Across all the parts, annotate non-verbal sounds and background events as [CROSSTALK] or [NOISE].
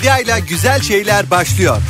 Medya ile güzel şeyler başlıyor.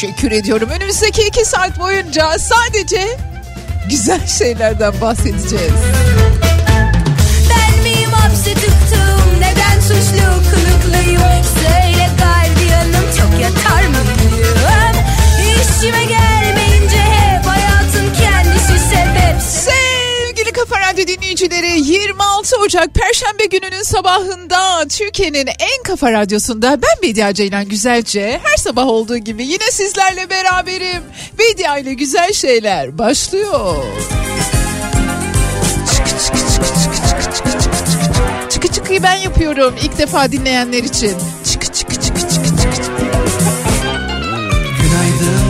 Teşekkür ediyorum. Önümüzdeki iki saat boyunca sadece güzel şeylerden bahsedeceğiz. Ben miyim hapse tıktım Neden suçlu kılıklıyım dinleyicileri 26 Ocak Perşembe gününün sabahında Türkiye'nin en kafa radyosunda ben Bedia Ceylan Güzelce her sabah olduğu gibi yine sizlerle beraberim. Bedia ile güzel şeyler başlıyor. Çıkı çıkı çıkı çıkı çıkı çıkı çıkı çıkı. Çıkı çıkıyı ben yapıyorum ilk defa dinleyenler için. Çıkı çıkı çıkı çıkı çıkı. Günaydın,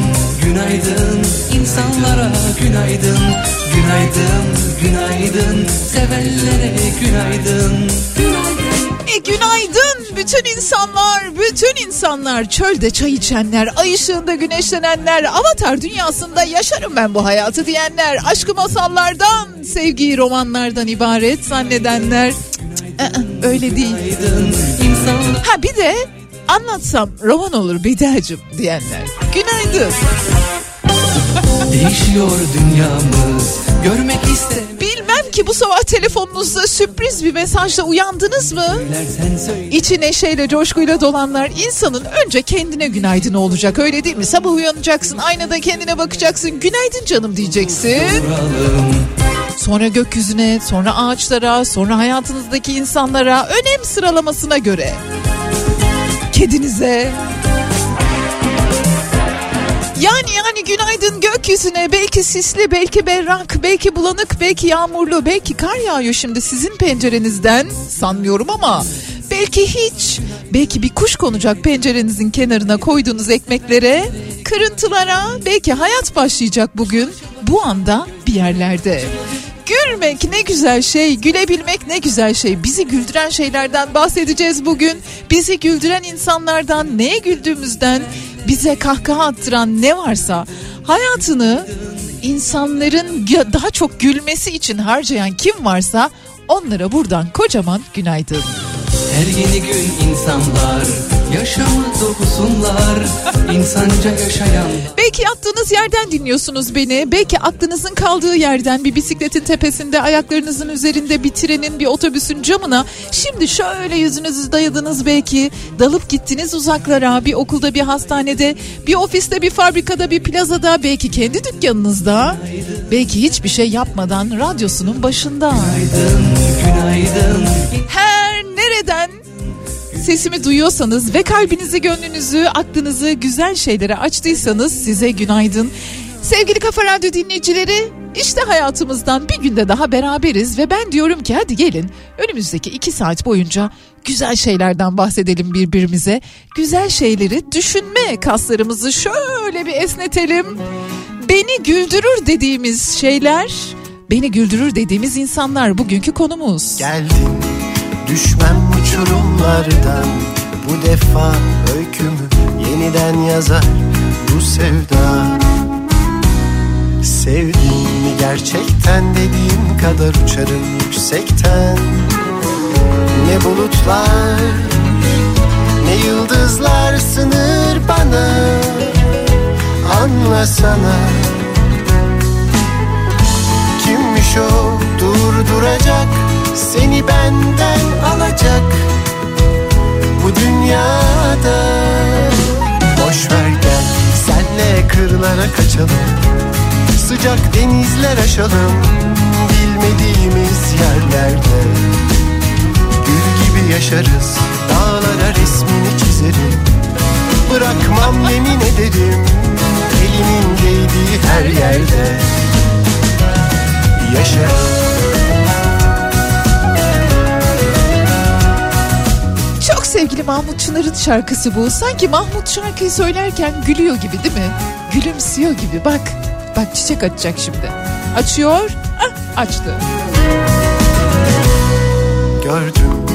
günaydın insanlara günaydın Günaydın, günaydın sevenlere günaydın E, günaydın bütün insanlar, bütün insanlar, çölde çay içenler, ay ışığında güneşlenenler, avatar dünyasında yaşarım ben bu hayatı diyenler, aşkı masallardan, sevgiyi romanlardan ibaret zannedenler. Öyle değil. Ha bir de anlatsam roman olur Bediacım diyenler. Günaydın. Değişiyor dünyamız Görmek ister Bilmem ki bu sabah telefonunuzda sürpriz bir mesajla uyandınız mı? İçi neşeyle, coşkuyla dolanlar insanın önce kendine günaydın olacak öyle değil mi? Sabah uyanacaksın, aynada kendine bakacaksın, günaydın canım diyeceksin. Sonra gökyüzüne, sonra ağaçlara, sonra hayatınızdaki insanlara önem sıralamasına göre. Kedinize. Yani yani günaydın gökyüzüne belki sisli belki berrak belki bulanık belki yağmurlu belki kar yağıyor şimdi sizin pencerenizden sanmıyorum ama belki hiç belki bir kuş konacak pencerenizin kenarına koyduğunuz ekmeklere kırıntılara belki hayat başlayacak bugün bu anda bir yerlerde. Gülmek ne güzel şey, gülebilmek ne güzel şey. Bizi güldüren şeylerden bahsedeceğiz bugün. Bizi güldüren insanlardan, neye güldüğümüzden, bize kahkaha attıran ne varsa hayatını insanların daha çok gülmesi için harcayan kim varsa onlara buradan kocaman günaydın. Her yeni gün insanlar yaşamı dokusunlar insanca yaşayan. Belki yattığınız yerden dinliyorsunuz beni. Belki aklınızın kaldığı yerden bir bisikletin tepesinde, ayaklarınızın üzerinde bir trenin, bir otobüsün camına. Şimdi şöyle yüzünüzü dayadınız belki. Dalıp gittiniz uzaklara. Bir okulda, bir hastanede, bir ofiste, bir fabrikada, bir plazada. Belki kendi dükkanınızda. Belki hiçbir şey yapmadan radyosunun başında. Günaydın, günaydın. Her nereden sesimi duyuyorsanız ve kalbinizi, gönlünüzü, aklınızı güzel şeylere açtıysanız size günaydın. Sevgili Kafa Radyo dinleyicileri işte hayatımızdan bir günde daha beraberiz ve ben diyorum ki hadi gelin önümüzdeki iki saat boyunca güzel şeylerden bahsedelim birbirimize. Güzel şeyleri düşünme kaslarımızı şöyle bir esnetelim. Beni güldürür dediğimiz şeyler, beni güldürür dediğimiz insanlar bugünkü konumuz. Geldim düşmem uçurumlardan Bu defa öykümü yeniden yazar bu sevda. Sevdim mi gerçekten dediğim kadar uçarım yüksekten? Ne bulutlar ne yıldızlar sınır bana. Anlasana Kimmiş o durduracak seni benden alacak bu dünyada. Boş ver gel senle kırlara kaçalım Sıcak denizler aşalım bilmediğimiz yerlerde. Gül gibi yaşarız dağlara resmini çizerim Bırakmam yemin ederim elimin değdiği her yerde. Yaşarım sevgili Mahmut Çınar'ın şarkısı bu. Sanki Mahmut şarkıyı söylerken gülüyor gibi değil mi? Gülümsüyor gibi bak. Bak çiçek açacak şimdi. Açıyor. Ah, açtı. Gördüm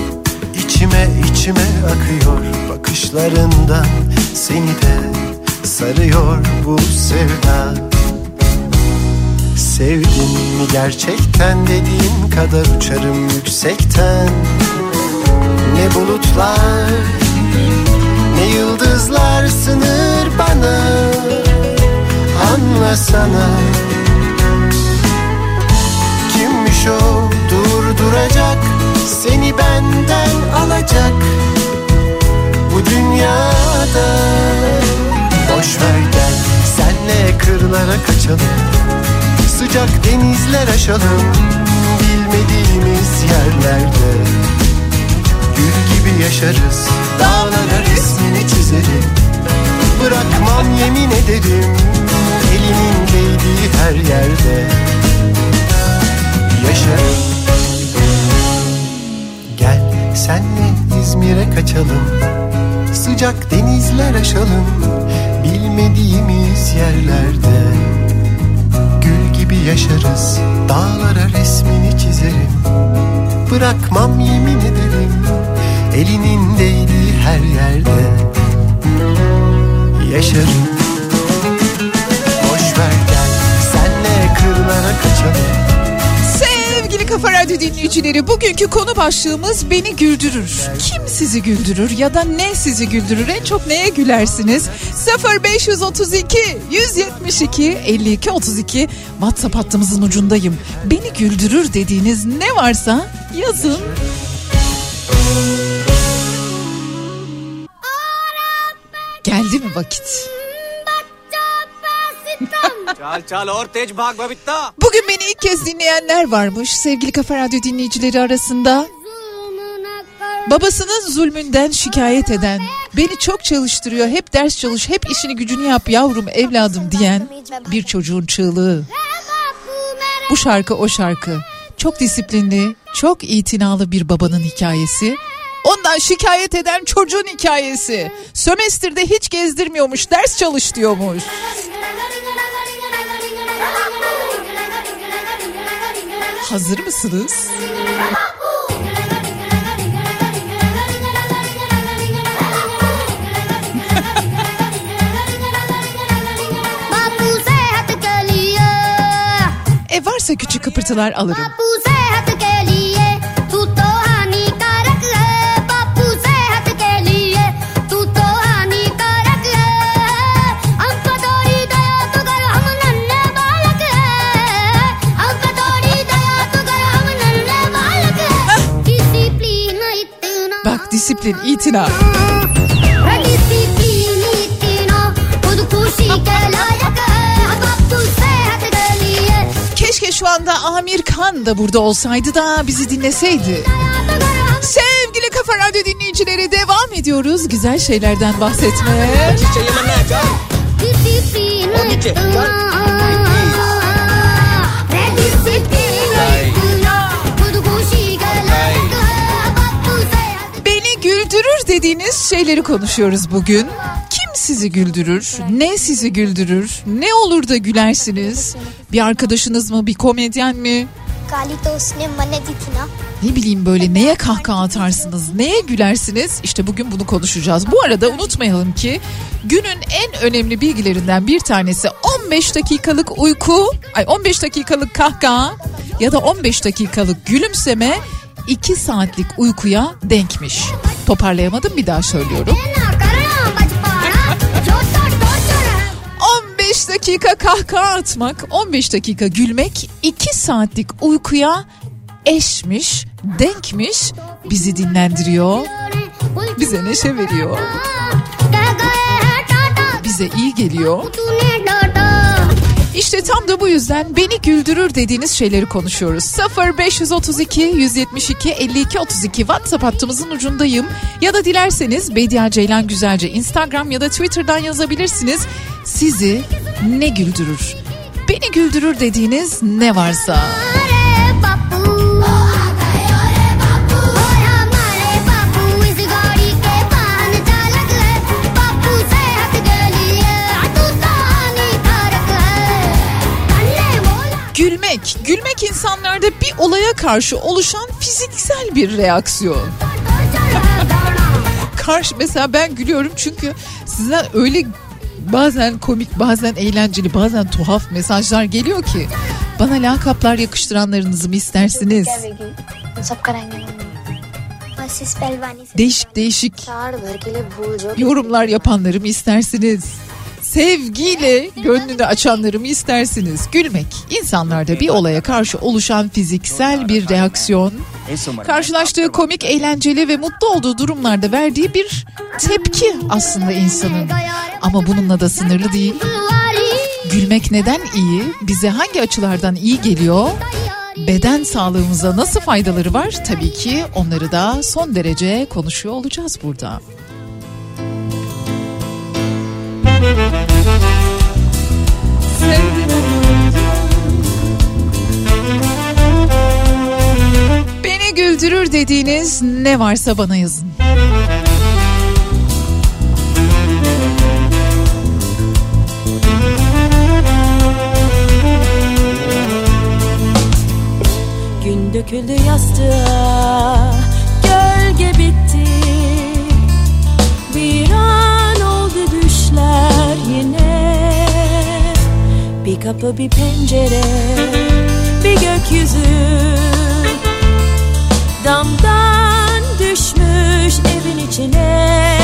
içime içime akıyor Bakışlarından seni de sarıyor bu sevda Sevdin mi gerçekten dediğin kadar uçarım yüksekten Ne bulutlar ne yıldızlar sınır bana Anlasana. Kimmiş o? Durduracak seni benden alacak. Bu dünyada Boş ver gel senle kırlara kaçalım. Sıcak denizler aşalım bilmediğimiz yerlerde Gül gibi yaşarız. Dağlara resmini çizerim. Bırakmam yemin ederim. Elimin değdiği her yerde. Yaşarım. Gel senle İzmir'e kaçalım. Sıcak denizler aşalım. Bilmediğimiz yerlerde. Gül gibi yaşarız. Dağlara resmini çizerim. Bırakmam yemin ederim Elinin değdiği her yerde Yaşarım Boş ver gel Senle kırlara kaçalım Sevgili Kafa Radyo dinleyicileri bugünkü konu başlığımız beni güldürür. Kim sizi güldürür ya da ne sizi güldürür? En çok neye gülersiniz? 0532 172 52 32 WhatsApp hattımızın ucundayım. Beni güldürür dediğiniz ne varsa yazın. Geldi mi vakit? çal çal ortej bak babitta. Bugün beni ilk kez dinleyenler varmış sevgili Kafa Radyo dinleyicileri arasında. Babasının zulmünden şikayet eden, beni çok çalıştırıyor, hep ders çalış, hep işini gücünü yap yavrum evladım diyen bir çocuğun çığlığı. Bu şarkı o şarkı. Çok disiplinli, çok itinalı bir babanın hikayesi. Ondan şikayet eden çocuğun hikayesi. Sömestrde hiç gezdirmiyormuş, ders çalış diyormuş. Hazır mısınız? Varsa küçük kıpırtılar alırım. Bak disiplin, itina. şu anda Amir Kan da burada olsaydı da bizi dinleseydi. Sevgili Kafa Radyo dinleyicileri devam ediyoruz güzel şeylerden bahsetmeye. Beni güldürür dediğiniz şeyleri konuşuyoruz bugün sizi güldürür? Ne sizi güldürür? Ne olur da gülersiniz? Bir arkadaşınız mı? Bir komedyen mi? Ne bileyim böyle neye kahkaha atarsınız? Neye gülersiniz? İşte bugün bunu konuşacağız. Bu arada unutmayalım ki günün en önemli bilgilerinden bir tanesi 15 dakikalık uyku, ay 15 dakikalık kahkaha ya da 15 dakikalık gülümseme 2 saatlik uykuya denkmiş. Toparlayamadım bir daha söylüyorum. 15 dakika kahkaha atmak, 15 dakika gülmek 2 saatlik uykuya eşmiş, denkmiş bizi dinlendiriyor. Bize neşe veriyor. Bize iyi geliyor işte tam da bu yüzden beni güldürür dediğiniz şeyleri konuşuyoruz. 0 532 172 52 32 WhatsApp hattımızın ucundayım. Ya da dilerseniz Bediye Ceylan Güzelce Instagram ya da Twitter'dan yazabilirsiniz. Sizi ne güldürür? Beni güldürür dediğiniz ne varsa. insanlarda bir olaya karşı oluşan fiziksel bir reaksiyon. [LAUGHS] Karşı mesela ben gülüyorum çünkü sizden öyle bazen komik, bazen eğlenceli, bazen tuhaf mesajlar geliyor ki bana lakaplar yakıştıranlarınızı mı istersiniz? Değişik değişik yorumlar yapanları mı istersiniz? Sevgiyle gönlünü açanları istersiniz? Gülmek insanlarda bir olaya karşı oluşan fiziksel bir reaksiyon karşılaştığı komik, eğlenceli ve mutlu olduğu durumlarda verdiği bir tepki aslında insanın. Ama bununla da sınırlı değil. Gülmek neden iyi? Bize hangi açılardan iyi geliyor? Beden sağlığımıza nasıl faydaları var? Tabii ki onları da son derece konuşuyor olacağız burada. Beni güldürür dediğiniz ne varsa bana yazın. Gün döküldü yastığa kapı bir pencere Bir gökyüzü. Damdan düşmüş evin içine.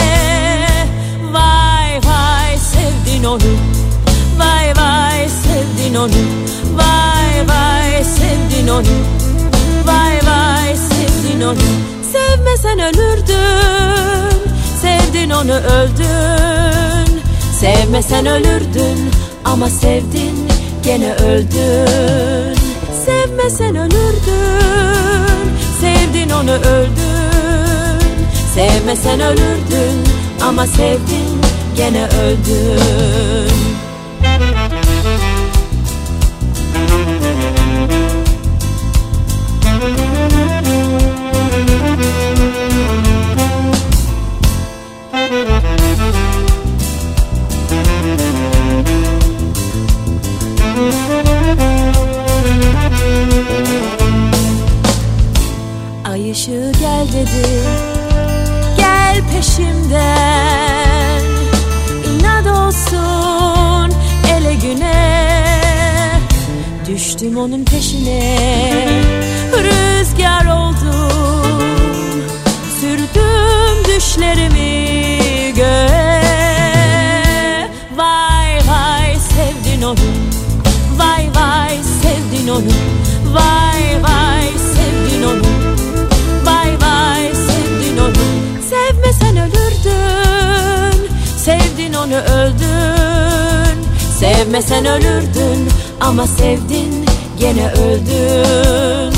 Vay vay sevdin onu. Vay vay sevdin onu. Vay vay sevdin onu. Vay vay sevdin onu. Sevmesen ölürdün. Sevdin onu öldün. Sevmesen ölürdün Ama sevdin gene öldün. Sevmesen ölürdün. Sevdin onu öldün. Sevmesen ölürdün Ama sevdin gene öldün hadi gel peşimden İnat olsun ele güne. Düştüm onun peşine Rüzgar oldum Sürdüm düşlerimi göğe. Vay vay sevdin onu Vay vay sevdin onu Vay vay Sevdin onu öldün. Sevmesen ölürdün Ama sevdin gene öldün.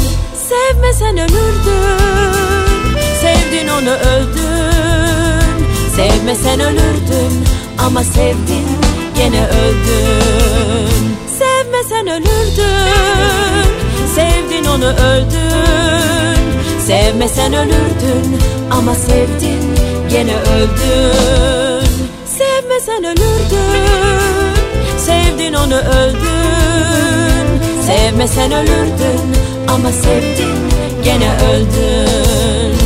Sevmesen ölürdün Sevdin onu öldün. Sevmesen ölürdün Ama sevdin gene öldün. Sevmesen ölürdün Sevdin onu öldün. Sevmesen ölürdün Ama sevdin gene öldün Sevmesen ölürdün Sevdin onu öldün. Sevmesen ölürdün Ama sevdin gene öldün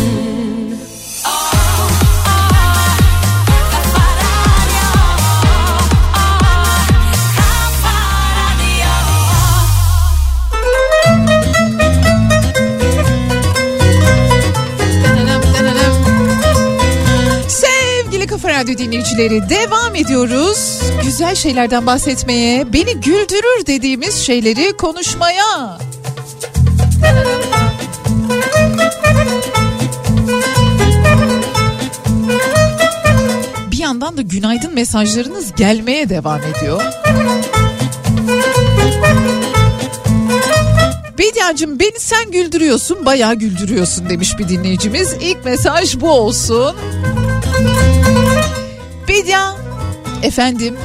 Radyo dinleyicileri devam ediyoruz. Güzel şeylerden bahsetmeye, beni güldürür dediğimiz şeyleri konuşmaya. Bir yandan da günaydın mesajlarınız gelmeye devam ediyor. Bediacığım beni sen güldürüyorsun bayağı güldürüyorsun demiş bir dinleyicimiz. İlk mesaj bu olsun. Bedia efendim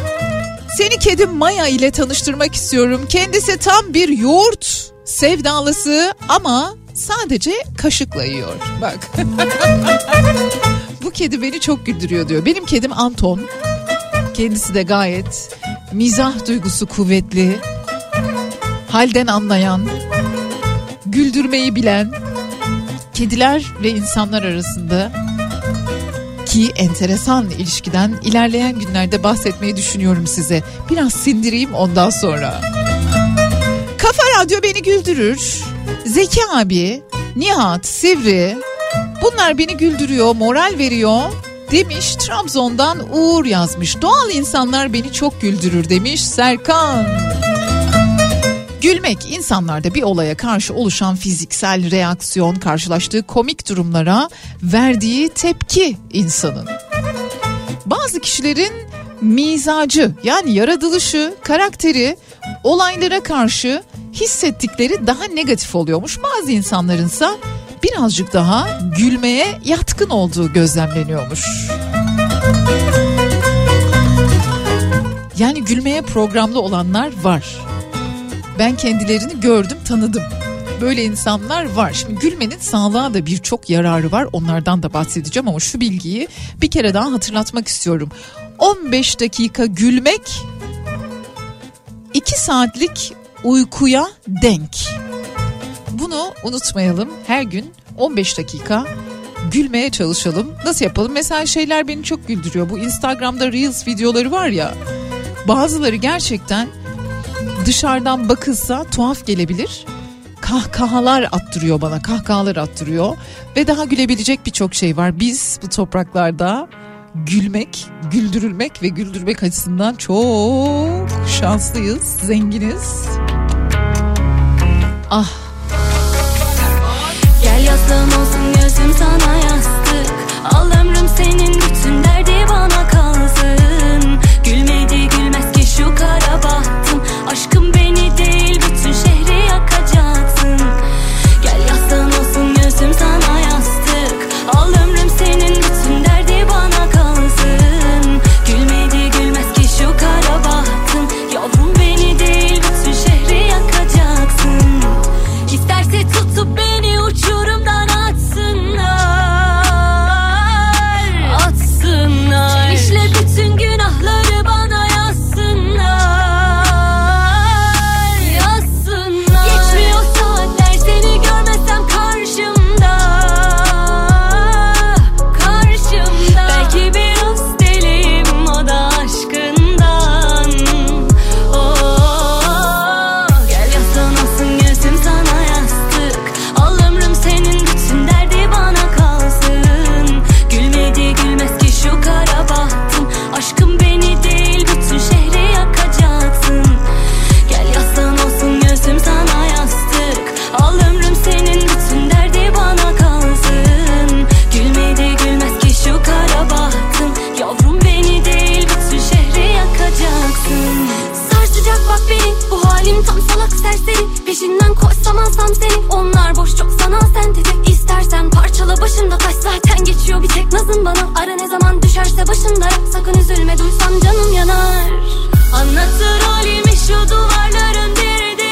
seni kedim Maya ile tanıştırmak istiyorum. Kendisi tam bir yoğurt sevdalısı ama sadece kaşıkla yiyor. Bak. [LAUGHS] Bu kedi beni çok güldürüyor diyor. Benim kedim Anton. Kendisi de gayet mizah duygusu kuvvetli. Halden anlayan, güldürmeyi bilen, kediler ve insanlar arasında ki enteresan ilişkiden ilerleyen günlerde bahsetmeyi düşünüyorum size. Biraz sindireyim ondan sonra. Kafa Radyo beni güldürür. Zeki abi, Nihat, Sivri bunlar beni güldürüyor, moral veriyor demiş. Trabzon'dan Uğur yazmış. Doğal insanlar beni çok güldürür demiş Serkan. Gülmek insanlarda bir olaya karşı oluşan fiziksel reaksiyon, karşılaştığı komik durumlara verdiği tepki insanın. Bazı kişilerin mizacı yani yaratılışı, karakteri olaylara karşı hissettikleri daha negatif oluyormuş. Bazı insanlarınsa birazcık daha gülmeye yatkın olduğu gözlemleniyormuş. Yani gülmeye programlı olanlar var. Ben kendilerini gördüm, tanıdım. Böyle insanlar var. Şimdi gülmenin sağlığa da birçok yararı var. Onlardan da bahsedeceğim ama şu bilgiyi bir kere daha hatırlatmak istiyorum. 15 dakika gülmek 2 saatlik uykuya denk. Bunu unutmayalım. Her gün 15 dakika gülmeye çalışalım. Nasıl yapalım? Mesela şeyler beni çok güldürüyor. Bu Instagram'da Reels videoları var ya. Bazıları gerçekten dışarıdan bakılsa tuhaf gelebilir. Kahkahalar attırıyor bana, kahkahalar attırıyor. Ve daha gülebilecek birçok şey var. Biz bu topraklarda gülmek, güldürülmek ve güldürmek açısından çok şanslıyız, zenginiz. Ah Gel yaslan olsun gözüm sana yastık Al ömrüm senin bütün derdi bana kalsın Aşkım beni bana sen tetik istersen Parçala başımda taş. Zaten geçiyor bir tek nazın bana. Ara ne zaman düşerse başımda. Sakın üzülme duysam canım yanar. Anlatır halimi şu duvarların derdi.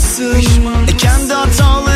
pişmansın e, Kendi hatalı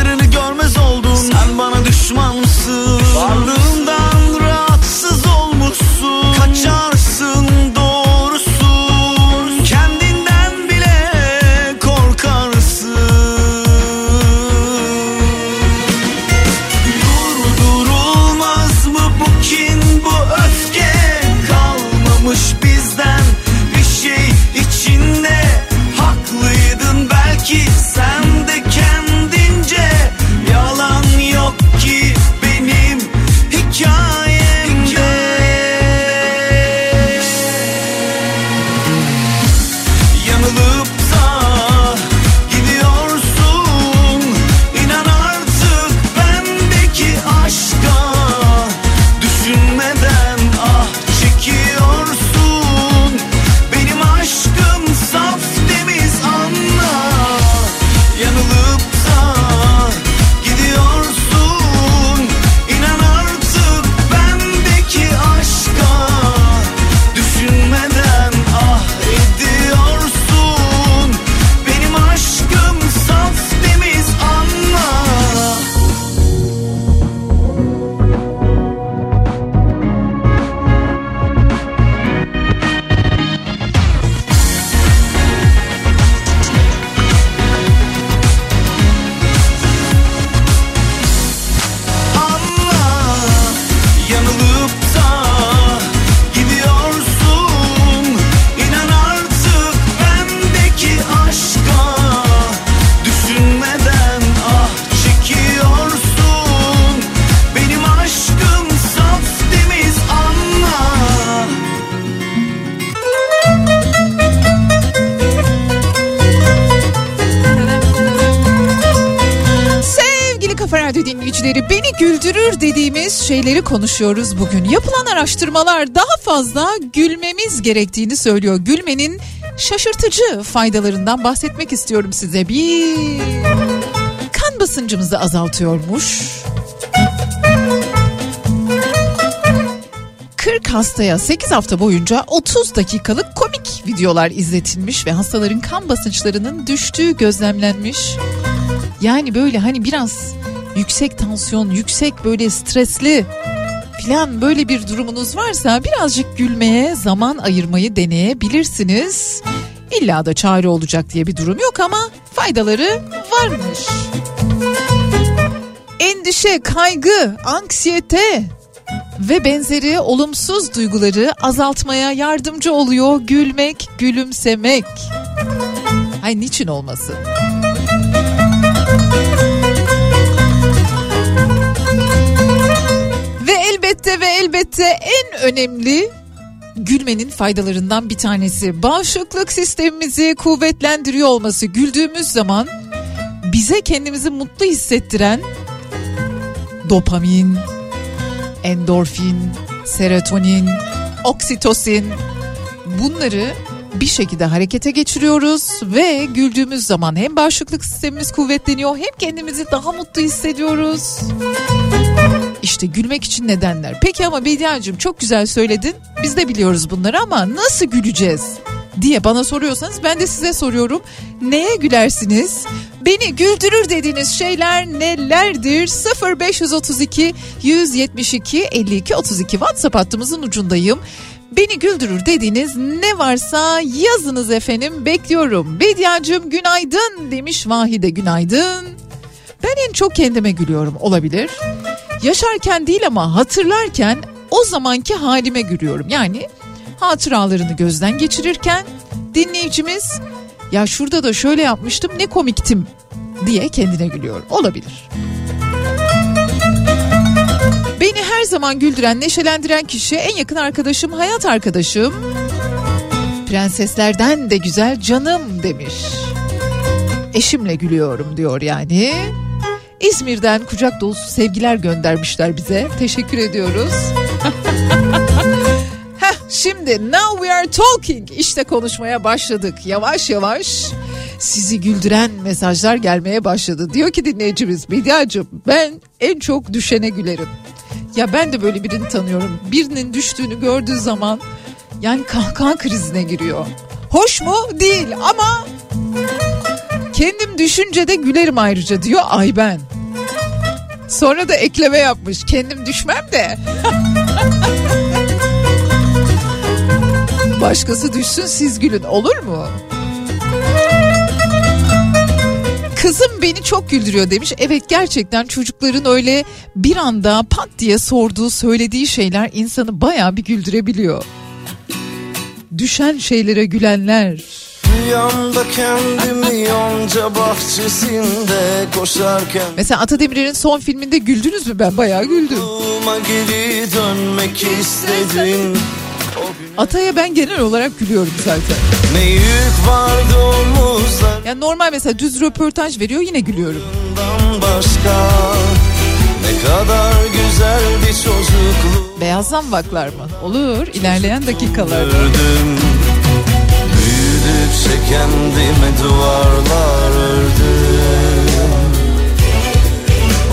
konuşuyoruz bugün. Yapılan araştırmalar daha fazla gülmemiz gerektiğini söylüyor. Gülmenin şaşırtıcı faydalarından bahsetmek istiyorum size. Bir kan basıncımızı azaltıyormuş. 40 hastaya 8 hafta boyunca 30 dakikalık komik videolar izletilmiş ve hastaların kan basınçlarının düştüğü gözlemlenmiş. Yani böyle hani biraz yüksek tansiyon, yüksek böyle stresli filan böyle bir durumunuz varsa birazcık gülmeye zaman ayırmayı deneyebilirsiniz. İlla da çare olacak diye bir durum yok ama faydaları varmış. Endişe, kaygı, anksiyete ve benzeri olumsuz duyguları azaltmaya yardımcı oluyor gülmek, gülümsemek. Hay niçin olmasın? Elbette en önemli gülmenin faydalarından bir tanesi bağışıklık sistemimizi kuvvetlendiriyor olması. Güldüğümüz zaman bize kendimizi mutlu hissettiren dopamin, endorfin, serotonin, oksitosin bunları bir şekilde harekete geçiriyoruz ve güldüğümüz zaman hem bağışıklık sistemimiz kuvvetleniyor hem kendimizi daha mutlu hissediyoruz. İşte gülmek için nedenler. Peki ama Bediacığım çok güzel söyledin. Biz de biliyoruz bunları ama nasıl güleceğiz? diye bana soruyorsanız ben de size soruyorum. Neye gülersiniz? Beni güldürür dediğiniz şeyler nelerdir? 0532 172 52 32 WhatsApp hattımızın ucundayım. Beni güldürür dediğiniz ne varsa yazınız efendim bekliyorum. Bediacığım günaydın demiş Vahide günaydın. Ben en çok kendime gülüyorum olabilir. Yaşarken değil ama hatırlarken o zamanki halime gülüyorum. Yani hatıralarını gözden geçirirken dinleyicimiz ya şurada da şöyle yapmıştım ne komiktim diye kendine gülüyor. Olabilir. Beni her zaman güldüren, neşelendiren kişi en yakın arkadaşım, hayat arkadaşım. Prenseslerden de güzel canım demiş. Eşimle gülüyorum diyor yani. İzmir'den kucak dolusu sevgiler göndermişler bize. Teşekkür ediyoruz. [LAUGHS] Heh, şimdi now we are talking. İşte konuşmaya başladık. Yavaş yavaş sizi güldüren mesajlar gelmeye başladı. Diyor ki dinleyicimiz Bediacığım ben en çok düşene gülerim. Ya ben de böyle birini tanıyorum. Birinin düştüğünü gördüğü zaman yani kahkaha krizine giriyor. Hoş mu? Değil ama kendim düşünce de gülerim ayrıca diyor Ayben. Sonra da ekleme yapmış. Kendim düşmem de. [LAUGHS] Başkası düşsün siz gülün olur mu? Kızım beni çok güldürüyor demiş. Evet gerçekten çocukların öyle bir anda pat diye sorduğu söylediği şeyler insanı baya bir güldürebiliyor. Düşen şeylere gülenler. Rüyamda kendimi yonca bahçesinde koşarken Mesela Atademir'in son filminde güldünüz mü? Ben bayağı güldüm. Geri dönmek istedin Ataya ben genel olarak gülüyorum zaten. Ne yük vardı omuzlarından Yani normal mesela düz röportaj veriyor yine gülüyorum. başka Ne kadar güzel bir çocukluk Beyaz zambaklar mı? Olur ilerleyen dakikalarda. Ördüm Büyüdükçe kendime duvarlar ördüm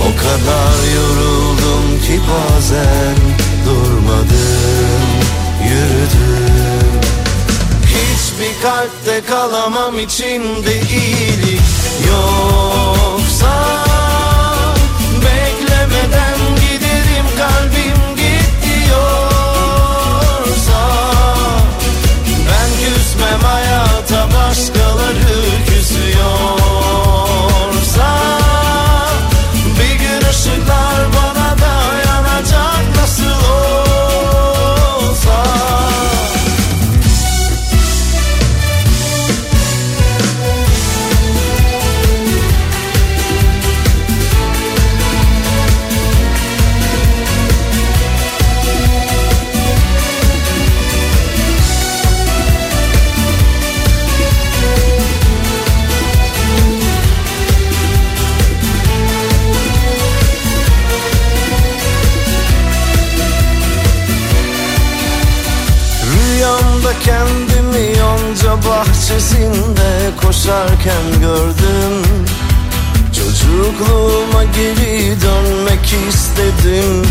O kadar yoruldum ki bazen durmadım Yürüdüm. Hiçbir kalpte kalamam içinde iyilik yoksa koşarken gördüm. Çocukluğuma geri dönmek istedim.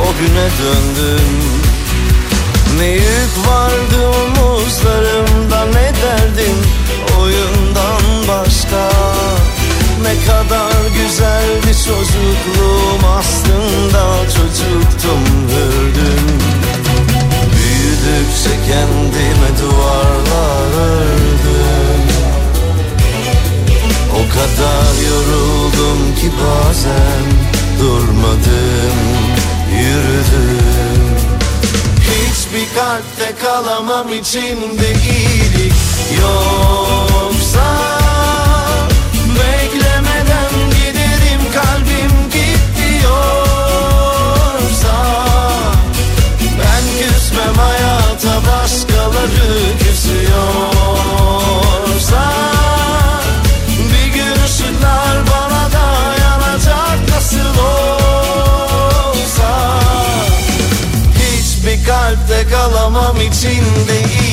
O güne döndüm. Ne yük vardı omuzlarımda ne derdim Oyundan başka. Ne kadar güzeldi çocukluğum aslında Çocuktum hürdüm Büyüdükçe kendime duvarlar ördüm kadar yoruldum ki bazen durmadım yürüdüm. Hiçbir kalpte kalamam içinde iyilik yoksa Beklemeden giderim kalbim git diyorsa ben küsmem hayata başkaları küsüyorsa ışıklar bana da yanacak nasıl olsa. Hiçbir kalpte kalamam içinde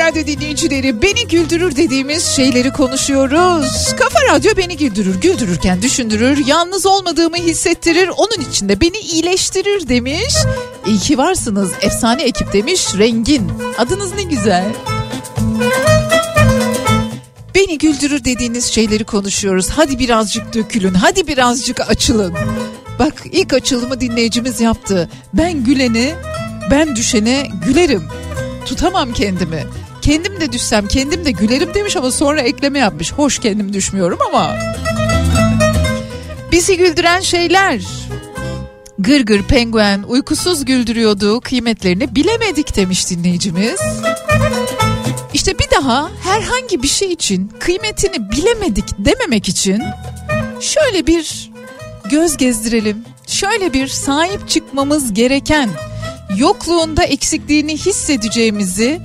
Radyo dinleyicileri beni güldürür dediğimiz şeyleri konuşuyoruz. Kafa Radyo beni güldürür, güldürürken düşündürür, yalnız olmadığımı hissettirir, onun içinde beni iyileştirir demiş. İyi ki varsınız efsane ekip demiş Rengin. Adınız ne güzel. Beni güldürür dediğiniz şeyleri konuşuyoruz. Hadi birazcık dökülün, hadi birazcık açılın. Bak ilk açılımı dinleyicimiz yaptı. Ben güleni, ben düşene gülerim. Tutamam kendimi. Kendim de düşsem kendim de gülerim demiş ama sonra ekleme yapmış. Hoş kendim düşmüyorum ama. Bizi güldüren şeyler. Gırgır penguen uykusuz güldürüyordu kıymetlerini bilemedik demiş dinleyicimiz. İşte bir daha herhangi bir şey için kıymetini bilemedik dememek için şöyle bir göz gezdirelim. Şöyle bir sahip çıkmamız gereken yokluğunda eksikliğini hissedeceğimizi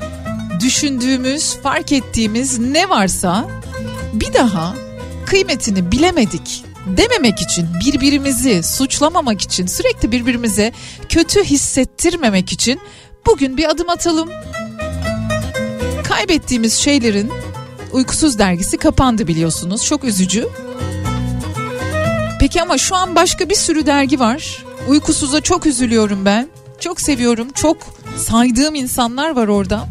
düşündüğümüz, fark ettiğimiz ne varsa bir daha kıymetini bilemedik dememek için, birbirimizi suçlamamak için, sürekli birbirimize kötü hissettirmemek için bugün bir adım atalım. Kaybettiğimiz şeylerin Uykusuz dergisi kapandı biliyorsunuz. Çok üzücü. Peki ama şu an başka bir sürü dergi var. Uykusuza çok üzülüyorum ben. Çok seviyorum. Çok saydığım insanlar var orada.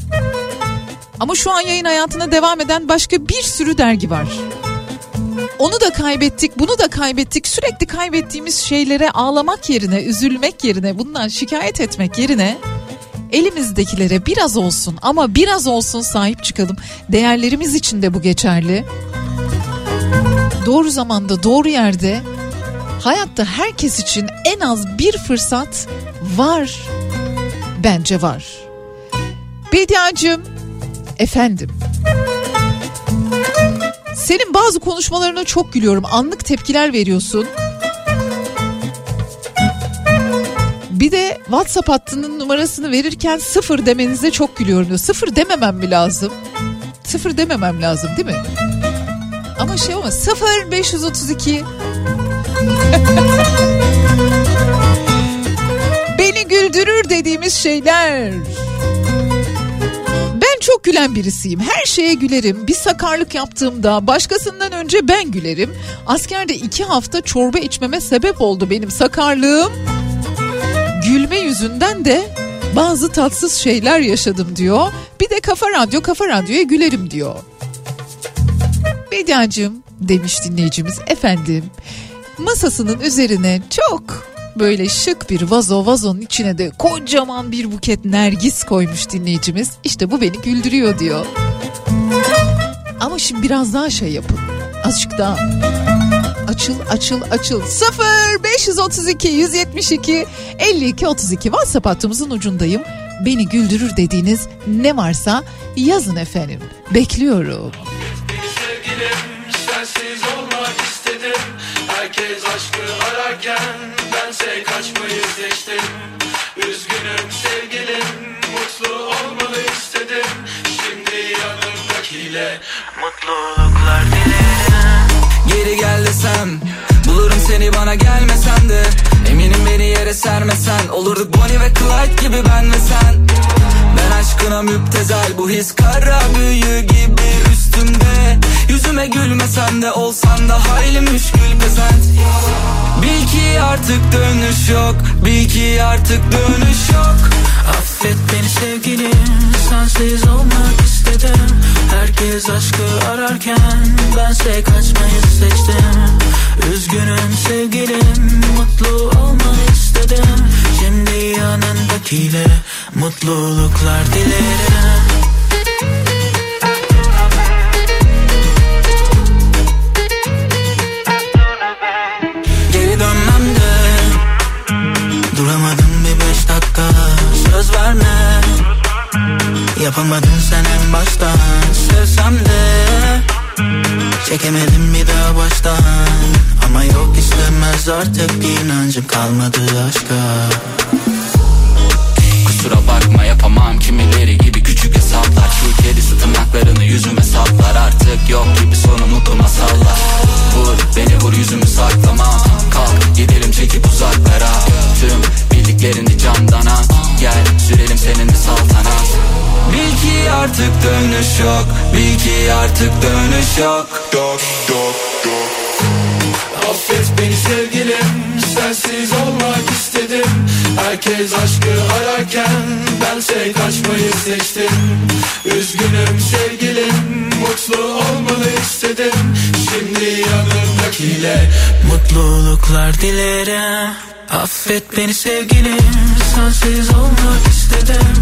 Ama şu an yayın hayatına devam eden başka bir sürü dergi var. Onu da kaybettik, bunu da kaybettik. Sürekli kaybettiğimiz şeylere ağlamak yerine, üzülmek yerine, bundan şikayet etmek yerine elimizdekilere biraz olsun ama biraz olsun sahip çıkalım. Değerlerimiz için de bu geçerli. Doğru zamanda, doğru yerde hayatta herkes için en az bir fırsat var. Bence var. Bediacığım, efendim. Senin bazı konuşmalarına çok gülüyorum. Anlık tepkiler veriyorsun. Bir de WhatsApp hattının numarasını verirken sıfır demenize çok gülüyorum diyor. Sıfır dememem mi lazım? Sıfır dememem lazım değil mi? Ama şey olmaz. Sıfır 532 [LAUGHS] Beni güldürür dediğimiz şeyler. Çok gülen birisiyim. Her şeye gülerim. Bir sakarlık yaptığımda başkasından önce ben gülerim. Askerde iki hafta çorba içmeme sebep oldu benim sakarlığım. Gülme yüzünden de bazı tatsız şeyler yaşadım diyor. Bir de kafa radyo kafa radyoya gülerim diyor. Bediacığım demiş dinleyicimiz efendim masasının üzerine çok böyle şık bir vazo vazonun içine de kocaman bir buket nergis koymuş dinleyicimiz. İşte bu beni güldürüyor diyor. Ama şimdi biraz daha şey yapın. Azıcık daha açıl açıl açıl 0 532 172 52 32 WhatsApp hattımızın ucundayım. Beni güldürür dediğiniz ne varsa yazın efendim. Bekliyorum. Sevgilim sensiz olmak istedim Herkes aşkı ararken bense kaçmayı seçtim. Üzgünüm sevgilim mutlu olmalı istedim. Şimdi yanımdakiyle mutluluklar dilerim. Geri gel desem Bulurum seni bana gelmesen de. Eminim beni yere sermesen Olurduk Bonnie ve Clyde gibi ben ve sen. Ben aşkına müptezel Bu his kara büyü gibi üstümde Yüzüme gülmesen de olsan da hayli müşkül pesent Bil ki artık dönüş yok Bil ki artık dönüş yok. Affet beni sevgilim sensiz olmak istedim. Herkes aşkı ararken bense kaçmayı seçtim. Üzgünüm sevgilim mutlu olmanı istedim. Şimdi yanındakiyle mutluluklar dilerim Yapamadın sen en baştan Sevsem de. Çekemedim bir daha baştan. Ama yok istemez artık inancım kalmadı aşka. Kusura bakma yapamam. Kimileri gibi küçük hesaplar. Şu kedisi tırnaklarını yüzüme saplar. Artık yok gibi sonu mutlu masallar Vur beni vur yüzümü saklamam Kalk gidelim çekip uzaklara. Tüm bildiklerini candan al Gel sürelim seninle saltanat Bil ki artık dönüş yok. Bil ki artık dönüş yok. Dok dok dok. Affet beni sevgilim sensiz olmak istedim. Herkes aşkı ararken bense kaçmayı seçtim. Üzgünüm sevgilim mutlu olmanı istedim. Şimdi yanımdakiyle mutluluklar dilerim. Affet beni sevgilim sensiz olmak istedim.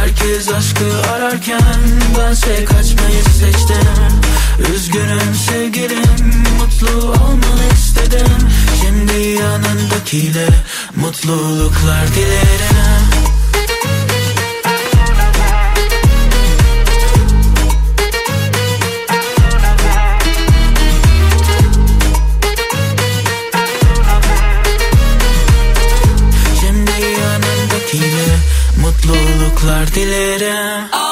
Herkes aşkı ararken bense kaçmayı seçtim. Üzgünüm sevgilim mutlu olmanı istedim Şimdi yanındakiyle mutluluklar dilerim. Şimdi yanındakiyle mutluluklar dilerim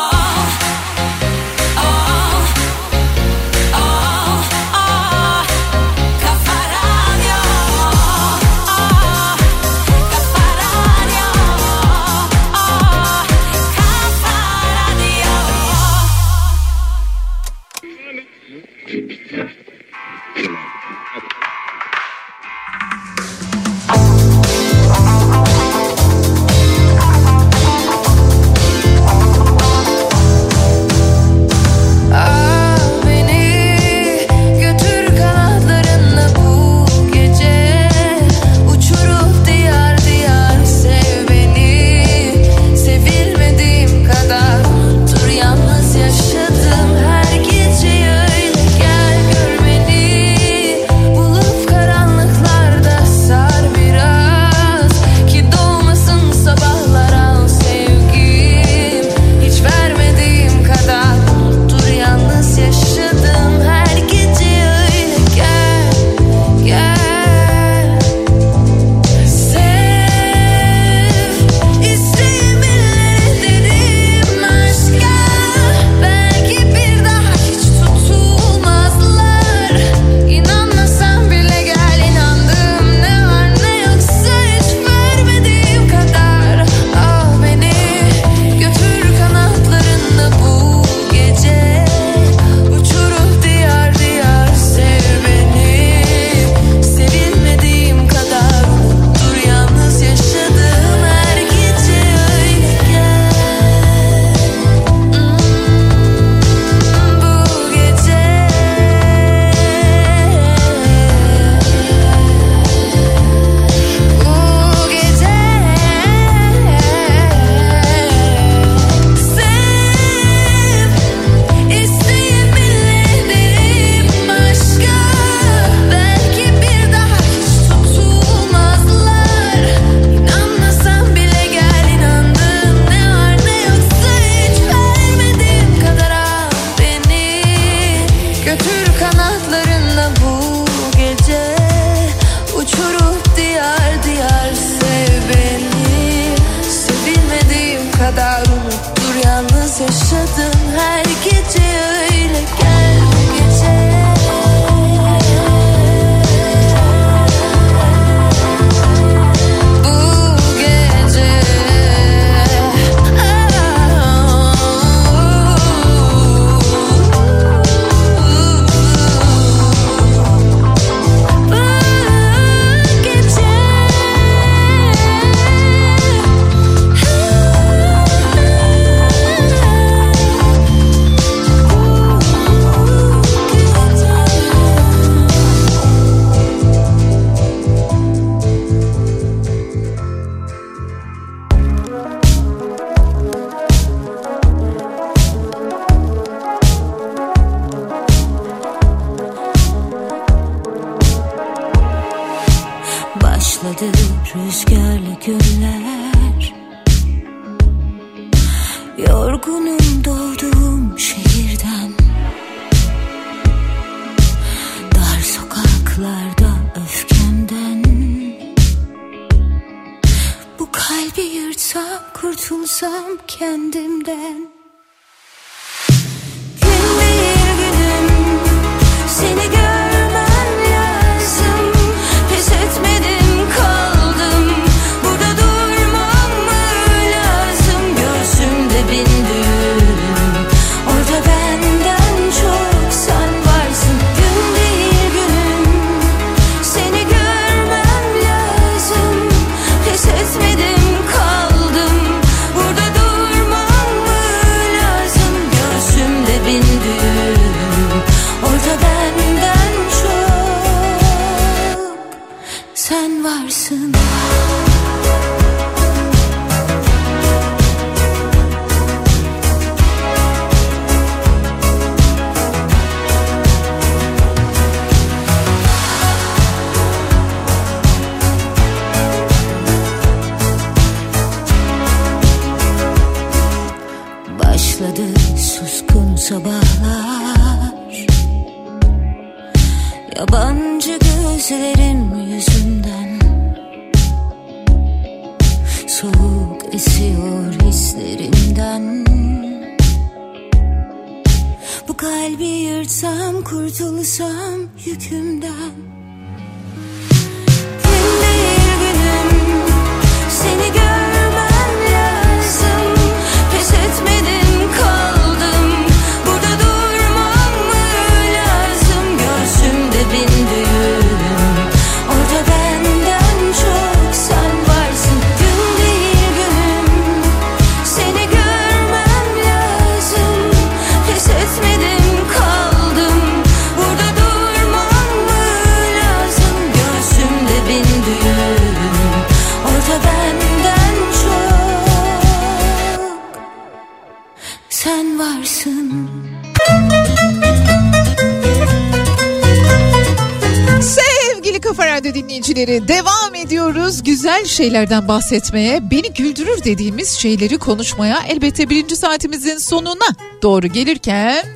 şeylerden bahsetmeye, beni güldürür dediğimiz şeyleri konuşmaya. Elbette birinci saatimizin sonuna doğru gelirken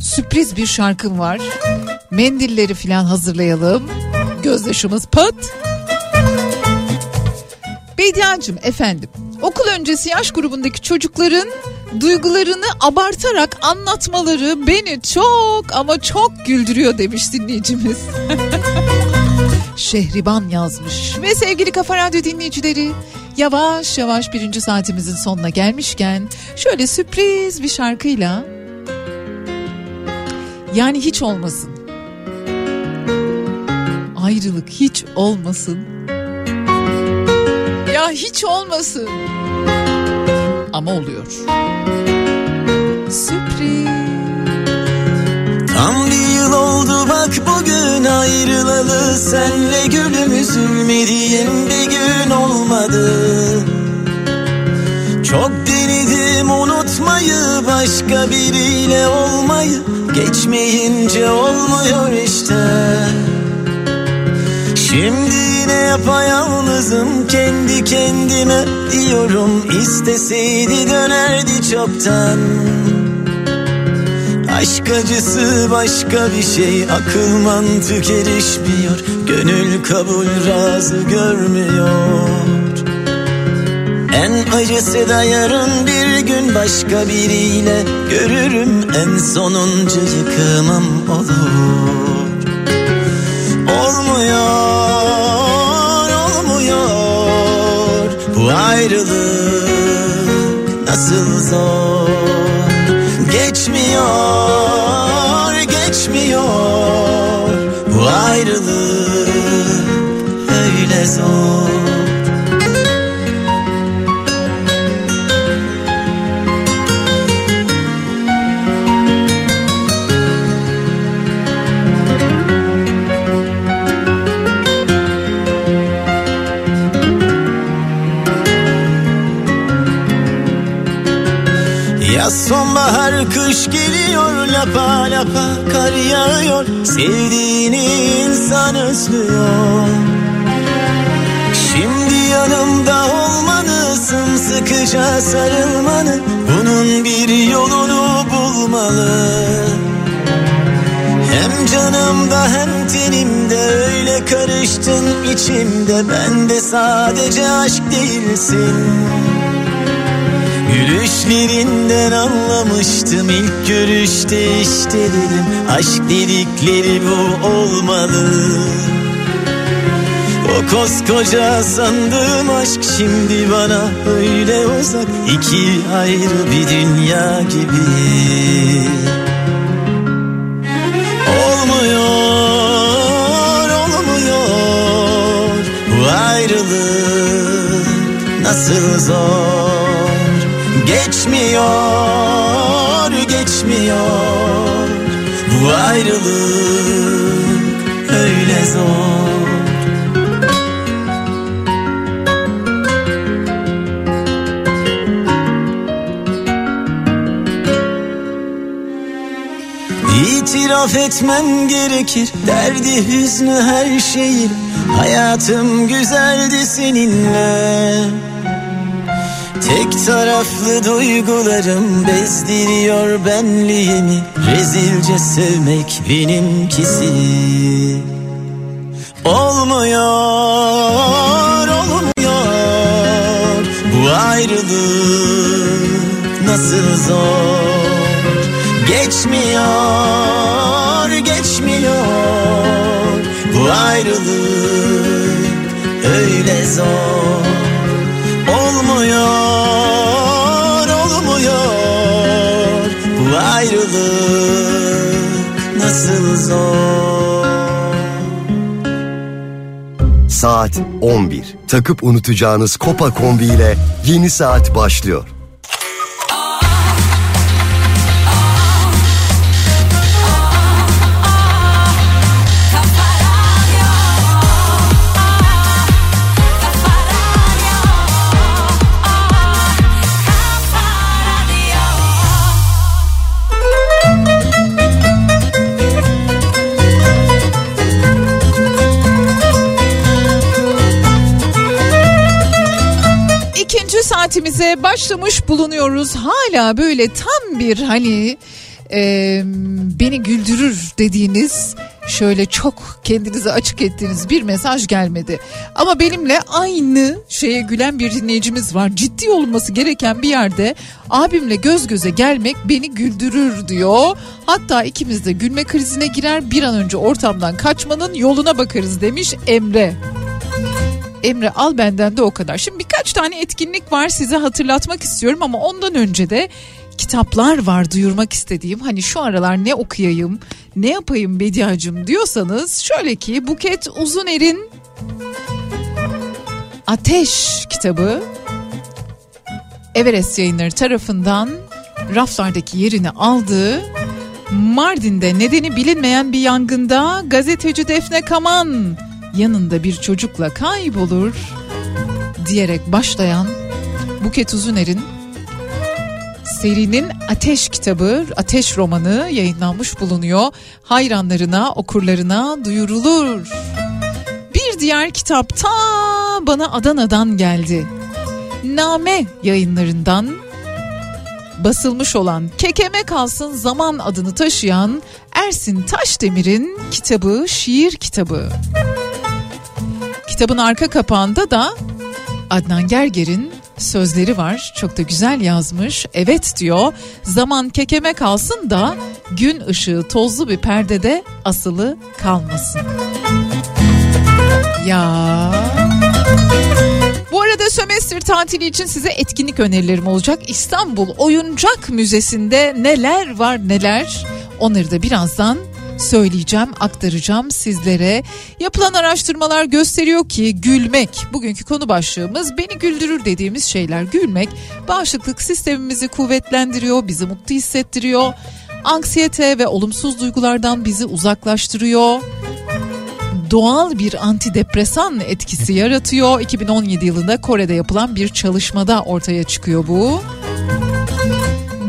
sürpriz bir şarkım var. Mendilleri falan hazırlayalım. Gözdaşımız pat. Bediacım efendim okul öncesi yaş grubundaki çocukların duygularını abartarak anlatmaları beni çok ama çok güldürüyor demiş dinleyicimiz. [LAUGHS] Şehriban yazmış. Ve sevgili Kafa Radyo dinleyicileri yavaş yavaş birinci saatimizin sonuna gelmişken şöyle sürpriz bir şarkıyla yani hiç olmasın. Ayrılık hiç olmasın. Ya hiç olmasın. Ama oluyor. Sürpriz. Tam bir yıl oldu bak bugün ayrılalı Senle gülüm üzülmediğim bir gün olmadı. Çok denedim unutmayı başka biriyle olmayı Geçmeyince olmuyor işte. Şimdi yine yapayalnızım kendi kendime diyorum isteseydi dönerdi çoktan Aşk acısı başka bir şey Akıl mantık erişmiyor. Gönül kabul razı görmüyor. En acısı da yarın bir gün başka biriyle Görürüm en sonuncu yıkımım olur. Olmuyor, olmuyor. Bu ayrılık nasıl zor Geçmiyor, geçmiyor. Bu ayrılık öyle zor Yaz sonbahar kış geliyor lapa lapa kar yağıyor. Sevdiğini insan özlüyor. Şimdi sıkıca sarılmanın bunun bir yolunu bulmalı. Hem canımda hem tenimde öyle karıştın içimde Ben de sadece aşk değilsin Gülüşlerinden anlamıştım. İlk görüşte işte dedim Aşk dedikleri bu olmalı. O koskoca sandığım aşk şimdi bana öyle uzak iki ayrı bir dünya gibi. Olmuyor, olmuyor Bu ayrılık. Nasıl zor Geçmiyor, geçmiyor. Bu ayrılık öyle zor. İtiraf etmem gerekir Derdi hüznü her şeyin Hayatım güzeldi seninle Tek taraflı duygularım bezdiriyor benliğimi. Rezilce sevmek benimkisi. Olmuyor, olmuyor. Bu ayrılık nasıl zor? Geçmiyor, geçmiyor. Bu ayrılık öyle zor. Olmuyor, nasıl zor Saat 11. Takıp unutacağınız Kopa kombi ile yeni saat başlıyor. Saatimize başlamış bulunuyoruz. Hala böyle tam bir hani e, beni güldürür dediğiniz şöyle çok kendinizi açık ettiğiniz bir mesaj gelmedi. Ama benimle aynı şeye gülen bir dinleyicimiz var. Ciddi olması gereken bir yerde abimle göz göze gelmek beni güldürür diyor. Hatta ikimiz de gülme krizine girer bir an önce ortamdan kaçmanın yoluna bakarız demiş Emre. Emre al benden de o kadar. Şimdi birkaç tane etkinlik var size hatırlatmak istiyorum ama ondan önce de kitaplar var duyurmak istediğim. Hani şu aralar ne okuyayım, ne yapayım Bediacım diyorsanız şöyle ki Buket Uzuner'in Ateş kitabı Everest yayınları tarafından raflardaki yerini aldığı Mardin'de nedeni bilinmeyen bir yangında gazeteci Defne Kaman yanında bir çocukla kaybolur diyerek başlayan Buket Uzuner'in serinin Ateş kitabı, Ateş romanı yayınlanmış bulunuyor. Hayranlarına, okurlarına duyurulur. Bir diğer kitap ta bana Adana'dan geldi. Name yayınlarından basılmış olan Kekeme Kalsın Zaman adını taşıyan Ersin Taşdemir'in kitabı Şiir Kitabı. Kitabın arka kapağında da Adnan Gerger'in sözleri var. Çok da güzel yazmış. Evet diyor. Zaman kekeme kalsın da gün ışığı tozlu bir perdede asılı kalmasın. Ya. Bu arada sömestr tatili için size etkinlik önerilerim olacak. İstanbul Oyuncak Müzesi'nde neler var neler onları da birazdan söyleyeceğim, aktaracağım sizlere. Yapılan araştırmalar gösteriyor ki gülmek, bugünkü konu başlığımız beni güldürür dediğimiz şeyler. Gülmek bağışıklık sistemimizi kuvvetlendiriyor, bizi mutlu hissettiriyor. Anksiyete ve olumsuz duygulardan bizi uzaklaştırıyor doğal bir antidepresan etkisi yaratıyor. 2017 yılında Kore'de yapılan bir çalışmada ortaya çıkıyor bu.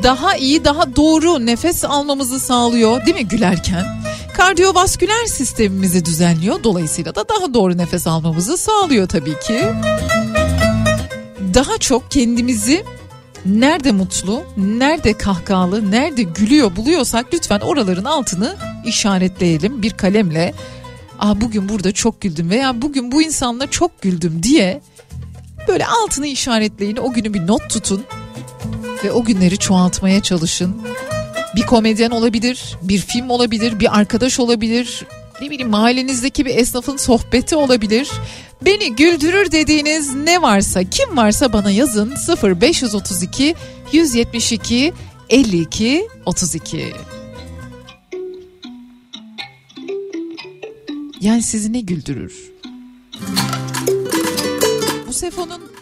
Daha iyi, daha doğru nefes almamızı sağlıyor değil mi gülerken? Kardiyovasküler sistemimizi düzenliyor. Dolayısıyla da daha doğru nefes almamızı sağlıyor tabii ki. daha çok kendimizi nerede mutlu, nerede kahkahalı, nerede gülüyor buluyorsak lütfen oraların altını işaretleyelim bir kalemle. Aa bugün burada çok güldüm veya bugün bu insanla çok güldüm diye böyle altını işaretleyin. O günü bir not tutun ve o günleri çoğaltmaya çalışın. Bir komedyen olabilir, bir film olabilir, bir arkadaş olabilir, ne bileyim mahallenizdeki bir esnafın sohbeti olabilir. Beni güldürür dediğiniz ne varsa kim varsa bana yazın 0532 172 52 32. Yani sizi ne güldürür? Bu Sefo'nun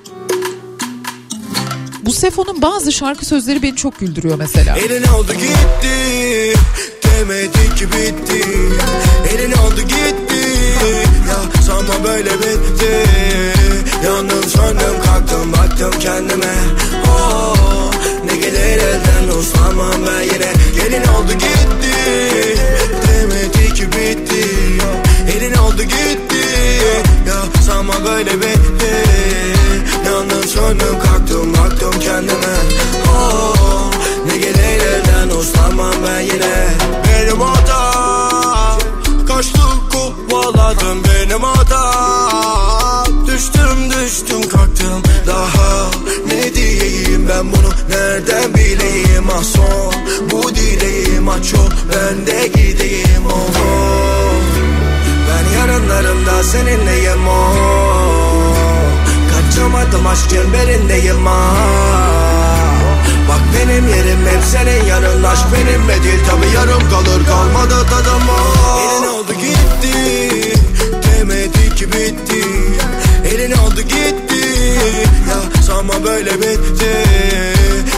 Sefo'nun bazı şarkı sözleri beni çok güldürüyor mesela. Elin oldu gitti Demedi ki bitti. Elin oldu gitti Ya sanma böyle bitti. Yandım söndüm kalktım baktım kendime. Oh, Ne gelir elden uslanmam ben yine. Gelin oldu gitti Demedi ki bitti. Elin oldu gitti Ya sanma böyle bitti söndüm kalktım baktım kendime. Oh, Ne gelir elden uslanmam ben yine. Benim hatam Kaçtım kovaladım benim hatam Düştüm düştüm kalktım. Daha Ne diyeyim ben bunu nereden bileyim? Ah son Bu dileğim ah çok ben de gideyim. Oh, oh. Ben yarınlarımda seninleyim Kaçamadım aşk çemberindeyim ah. Bak benim yerim hep senin yanın Aşk benimle değil. Tabi yarım kalır kalmadı tadım oh. Elin oldu gitti Demedi ki bitti. Elin oldu gitti Ya sanma böyle bitti.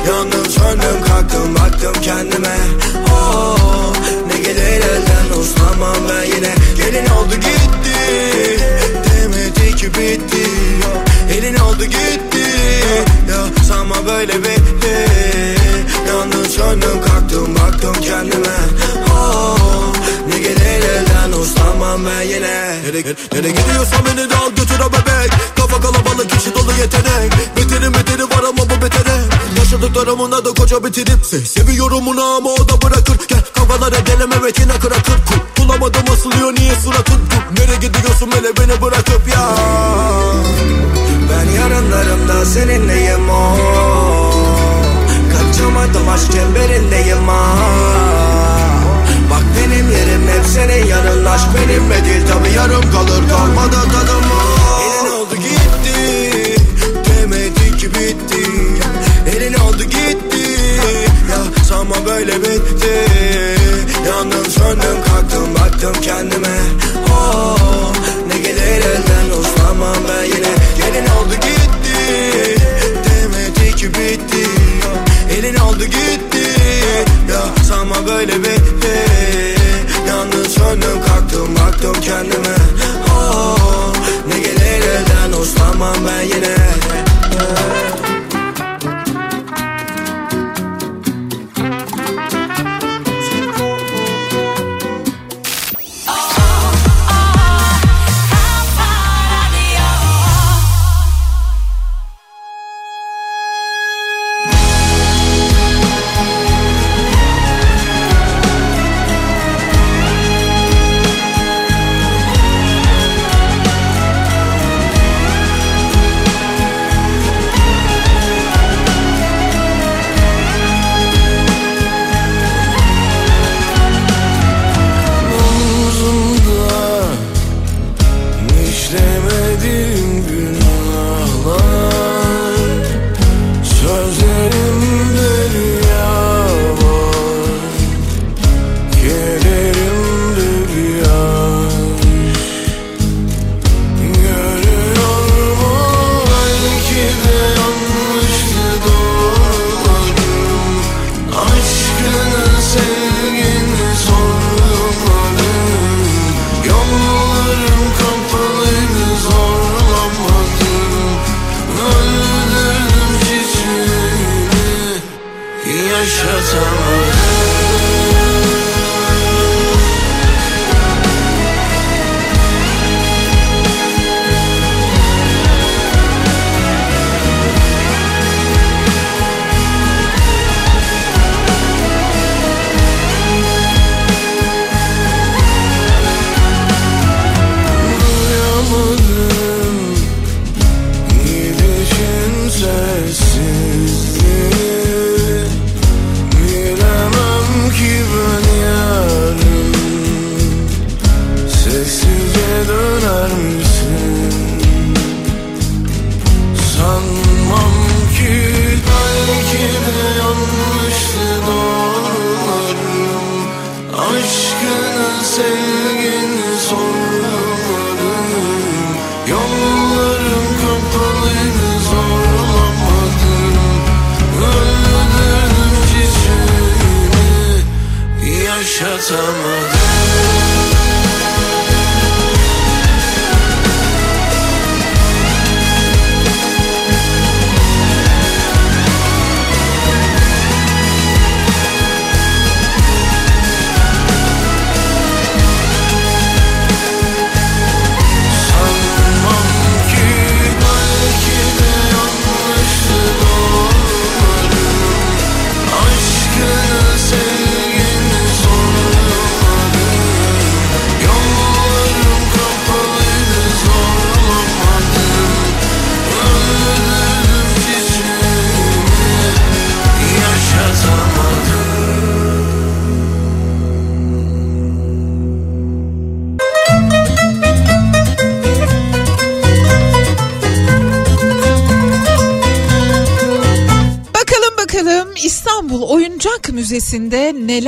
Yandım söndüm kalktım baktım kendime. Oh, Ne gelir elden uslanmam ben yine. Gelin oldu gitti Demedi ki bitti. Elin oldu gitti. Ya sanma böyle bitti. Yandım söndüm kalktım baktım kendime. Oh, Elden uslanmam ben yine. Nereye, nereye gidiyorsan beni de al götür o bebek. Kafa kalabalık kişi dolu yetenek. Beterin beteri var ama bu betere. Yaşadıklarımın adı koca bitirip Se- Seviyorum onu ama o da bırakır. Gel kafalara gelem evet yine kırakır Bulamadım asılıyor niye suratın? Nereye gidiyorsun böyle beni bırakıp ya? Ben yarınlarımda seninleyim o Kaçamadım aşk çemberindeyim ah Bak benim yerim hep senin yanın. Aşk benimle değil tabi yarım kalır. Kalmadı tadım ah. Elin oldu gitti Demedi ki bitti. Elin oldu gitti Ya sanma böyle bitti. Yandım söndüm kalktım baktım kendime. Oh, Ne gelir elden uslanmam ben yine. Gelin oldu gitti Demedi ki bitti. Elin oldu gitti Ya sanma böyle bitti Yandım söndüm kalktım baktım kendime. Oh, Ne gelir elden uslanmam ben yine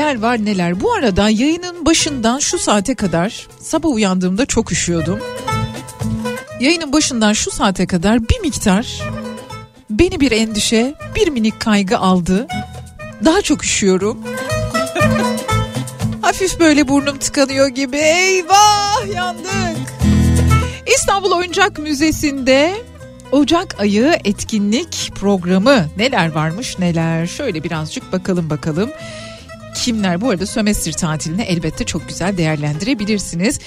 neler var neler. Bu arada yayının başından şu saate kadar sabah uyandığımda çok üşüyordum. Yayının başından şu saate kadar bir miktar beni bir endişe, bir minik kaygı aldı. Daha çok üşüyorum. [LAUGHS] Hafif böyle burnum tıkanıyor gibi. Eyvah yandık. İstanbul Oyuncak Müzesi'nde Ocak ayı etkinlik programı neler varmış neler şöyle birazcık bakalım bakalım. Kimler bu arada sömestr tatilini elbette çok güzel değerlendirebilirsiniz.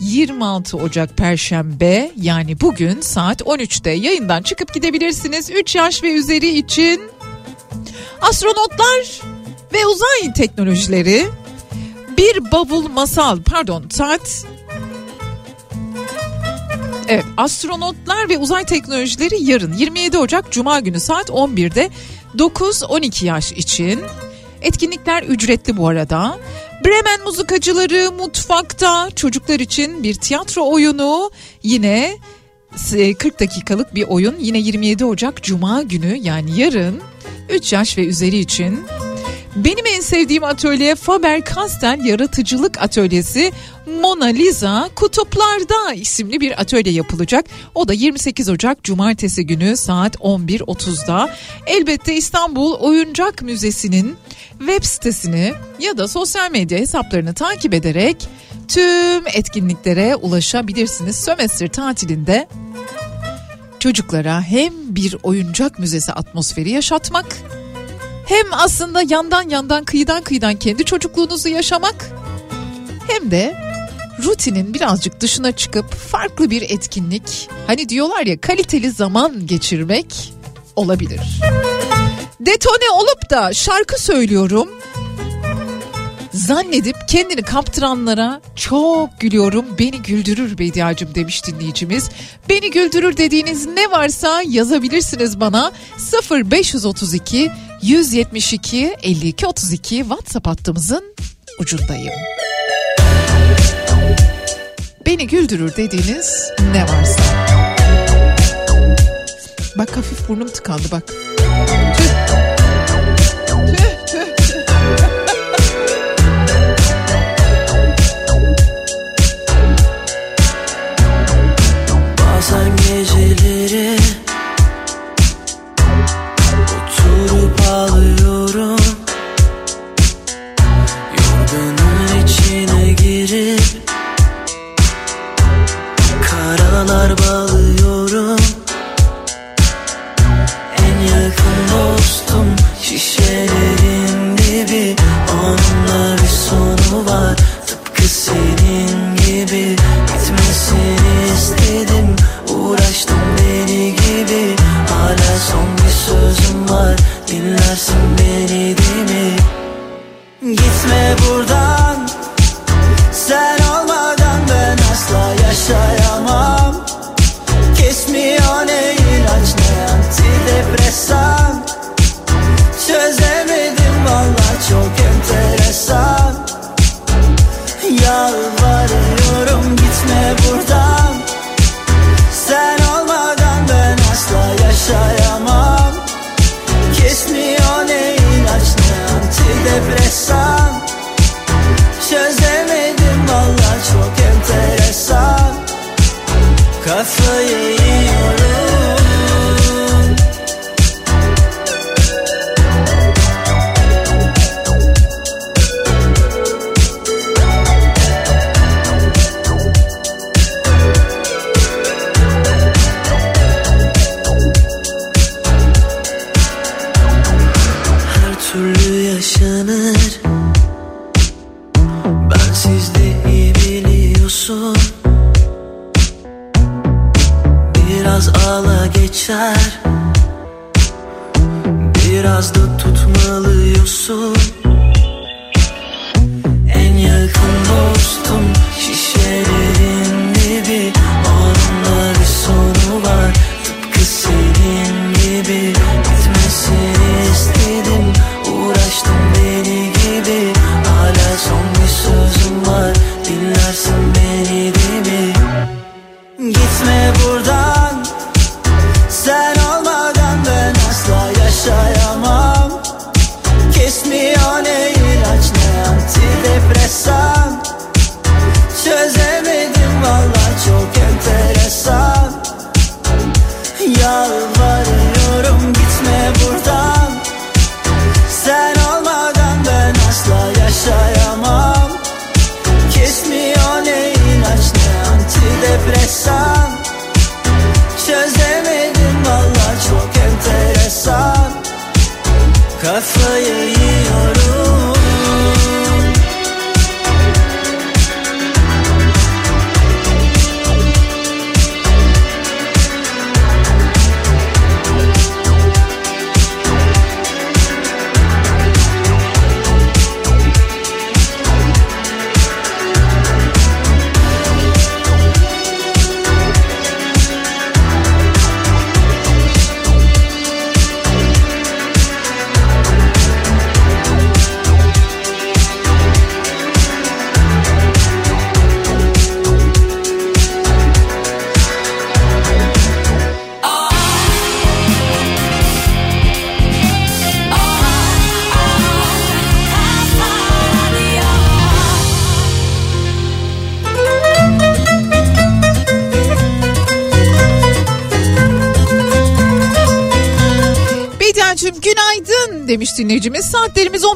26 Ocak Perşembe yani bugün saat 13'te yayından çıkıp gidebilirsiniz. 3 yaş ve üzeri için astronotlar ve uzay teknolojileri bir bavul masal pardon saat Evet astronotlar ve uzay teknolojileri yarın 27 Ocak Cuma günü saat 11'de 9-12 yaş için. Etkinlikler ücretli bu arada. Bremen muzikacıları mutfakta çocuklar için bir tiyatro oyunu yine 40 dakikalık bir oyun yine 27 Ocak Cuma günü yani yarın 3 yaş ve üzeri için. Benim en sevdiğim atölye Faber-Castell Yaratıcılık Atölyesi Mona Lisa Kutuplarda isimli bir atölye yapılacak. O da 28 Ocak Cumartesi günü saat 11.30'da. Elbette İstanbul Oyuncak Müzesi'nin web sitesini ya da sosyal medya hesaplarını takip ederek tüm etkinliklere ulaşabilirsiniz. Sömestr tatilinde çocuklara hem bir oyuncak müzesi atmosferi yaşatmak hem aslında yandan yandan kıyıdan kıyıdan kendi çocukluğunuzu yaşamak hem de rutinin birazcık dışına çıkıp farklı bir etkinlik hani diyorlar ya kaliteli zaman geçirmek olabilir. Detone olup da şarkı söylüyorum zannedip kendini kaptıranlara çok gülüyorum. Beni güldürür Bediacım demiş dinleyicimiz. Beni güldürür dediğiniz ne varsa yazabilirsiniz bana. 0532 172 52 32 WhatsApp hattımızın ucundayım. Beni güldürür dediğiniz ne varsa. Bak hafif burnum tıkandı bak. Tüh. Beni değil mi? Gitme buradan. Sen olmadan ben asla yaşayamam. Kesmiyor ne ilaç ne antidepresan. Çözemedim valla çok enteresan. Yalvarıyorum antidepresan Çözemedim valla çok enteresan. Kafayı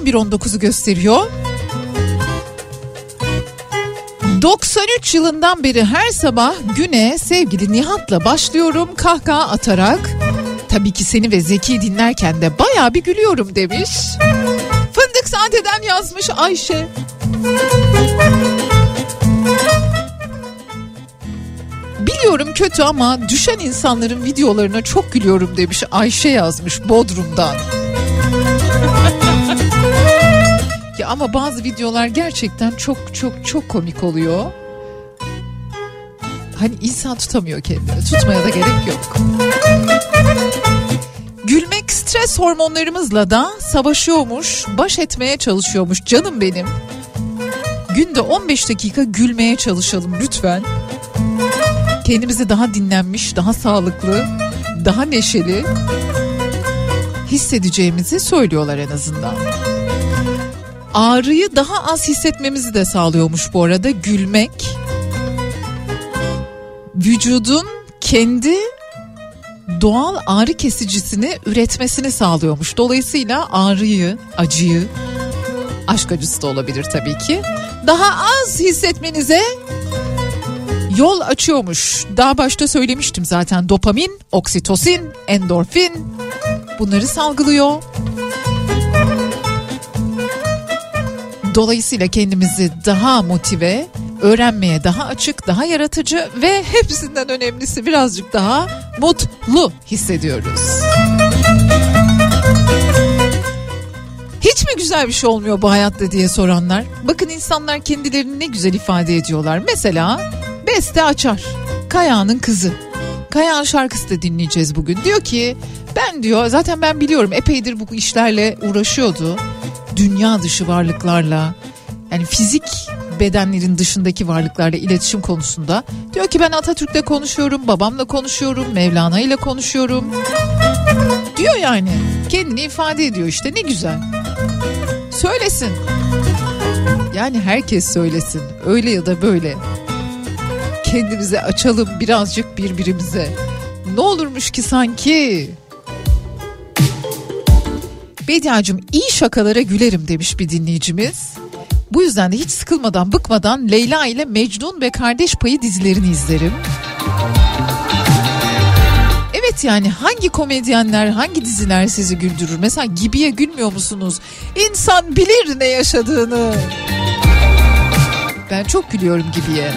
11.19'u gösteriyor. 93 yılından beri her sabah güne sevgili Nihat'la başlıyorum kahkaha atarak. Tabii ki seni ve Zeki dinlerken de baya bir gülüyorum demiş. Fındık Sade'den yazmış Ayşe. Biliyorum kötü ama düşen insanların videolarına çok gülüyorum demiş Ayşe yazmış Bodrum'dan. Ama bazı videolar gerçekten çok çok çok komik oluyor. Hani insan tutamıyor kendini. Tutmaya da gerek yok. Gülmek stres hormonlarımızla da savaşıyormuş, baş etmeye çalışıyormuş canım benim. Günde 15 dakika gülmeye çalışalım lütfen kendimizi daha dinlenmiş, daha sağlıklı, daha neşeli hissedeceğimizi söylüyorlar en azından. Ağrıyı daha az hissetmemizi de sağlıyormuş bu arada gülmek. Vücudun kendi doğal ağrı kesicisini üretmesini sağlıyormuş. Dolayısıyla ağrıyı, acıyı, aşk acısı da olabilir tabii ki. Daha az hissetmenize yol açıyormuş. Daha başta söylemiştim zaten dopamin, oksitosin, endorfin bunları salgılıyor. Dolayısıyla kendimizi daha motive, öğrenmeye daha açık, daha yaratıcı ve hepsinden önemlisi birazcık daha mutlu hissediyoruz. Hiç mi güzel bir şey olmuyor bu hayatta diye soranlar. Bakın insanlar kendilerini ne güzel ifade ediyorlar. Mesela Beste Açar, Kaya'nın kızı. Kaya'nın şarkısı da dinleyeceğiz bugün. Diyor ki ben diyor zaten ben biliyorum epeydir bu işlerle uğraşıyordu. Dünya dışı varlıklarla yani fizik bedenlerin dışındaki varlıklarla iletişim konusunda. Diyor ki ben Atatürk'le konuşuyorum, babamla konuşuyorum, Mevlana ile konuşuyorum. Diyor yani kendini ifade ediyor işte ne güzel. Söylesin. Yani herkes söylesin öyle ya da böyle. Kendimize açalım birazcık birbirimize. Ne olurmuş ki sanki? Bediacığım iyi şakalara gülerim demiş bir dinleyicimiz. Bu yüzden de hiç sıkılmadan bıkmadan Leyla ile Mecnun ve Kardeş Payı dizilerini izlerim. Evet yani hangi komedyenler hangi diziler sizi güldürür? Mesela Gibi'ye gülmüyor musunuz? İnsan bilir ne yaşadığını. Ben çok gülüyorum Gibi'ye.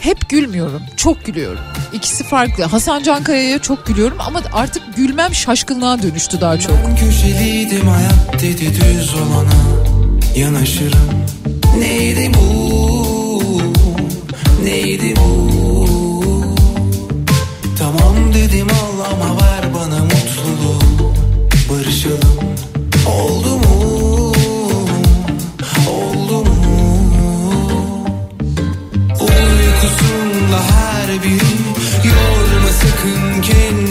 Hep gülmüyorum, çok gülüyorum. İkisi farklı. Hasan Can Kaya'ya çok gülüyorum ama artık gülmem şaşkınlığa dönüştü daha çok. Ben köşeliydim hayat dedi düz olana yanaşırım. Neydi bu? Neydi bu? Tamam dedim al ama ver bana mutluluğu. Barışalım. Oldu mu? Oldu mu? Uykusunda her kalbim. Yorma sakın kendini.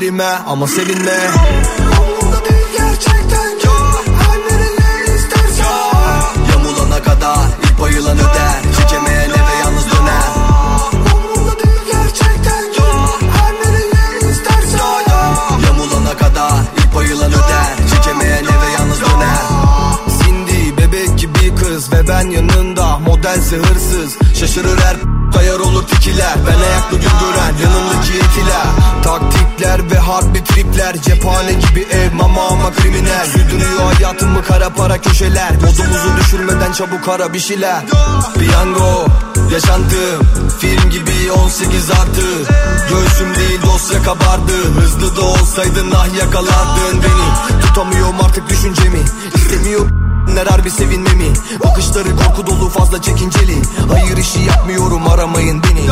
Ümitlerime Ama sevinme para köşeler. Modumuzu düşürmeden çabuk ara bir şeyler. Piyango yaşantım Film gibi 18 artı. Göğsüm değil dosya kabardı. Hızlı da olsaydın ah yakalardın beni. Tutamıyorum artık düşüncemi. İstemiyorum Neler bir sevinmemi. Bakışları korku dolu fazla çekinceli. Hayır işi yapmıyorum aramayın beni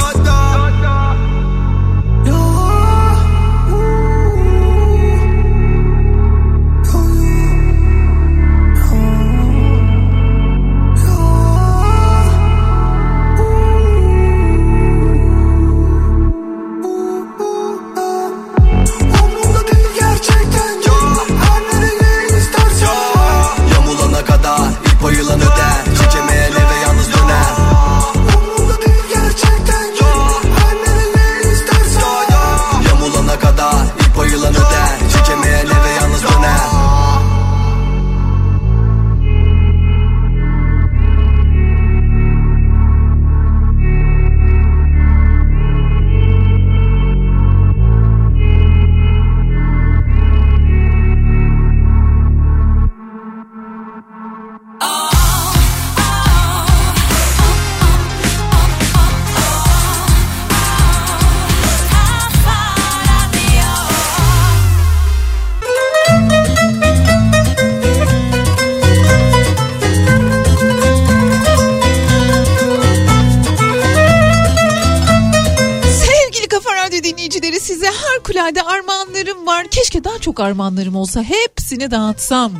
çok armağanlarım olsa hepsini dağıtsam.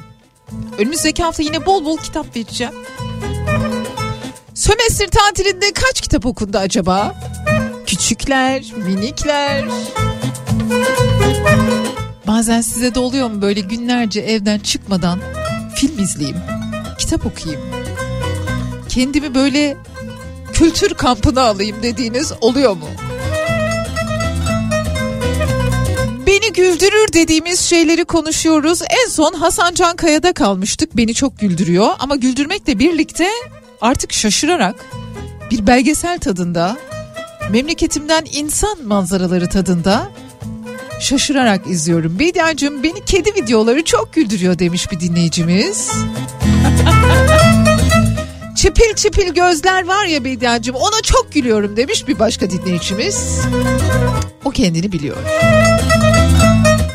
Önümüzdeki hafta yine bol bol kitap vereceğim. Sömestr tatilinde kaç kitap okundu acaba? Küçükler, minikler. Bazen size de oluyor mu böyle günlerce evden çıkmadan film izleyeyim, kitap okuyayım. Kendimi böyle kültür kampına alayım dediğiniz oluyor mu? Güldürür dediğimiz şeyleri konuşuyoruz. En son Hasan Can Kaya'da kalmıştık. Beni çok güldürüyor ama güldürmekle birlikte artık şaşırarak bir belgesel tadında, memleketimden insan manzaraları tadında şaşırarak izliyorum. Bediacığım beni kedi videoları çok güldürüyor demiş bir dinleyicimiz. [LAUGHS] çipil çipil gözler var ya Bediacığım ona çok gülüyorum demiş bir başka dinleyicimiz. O kendini biliyor.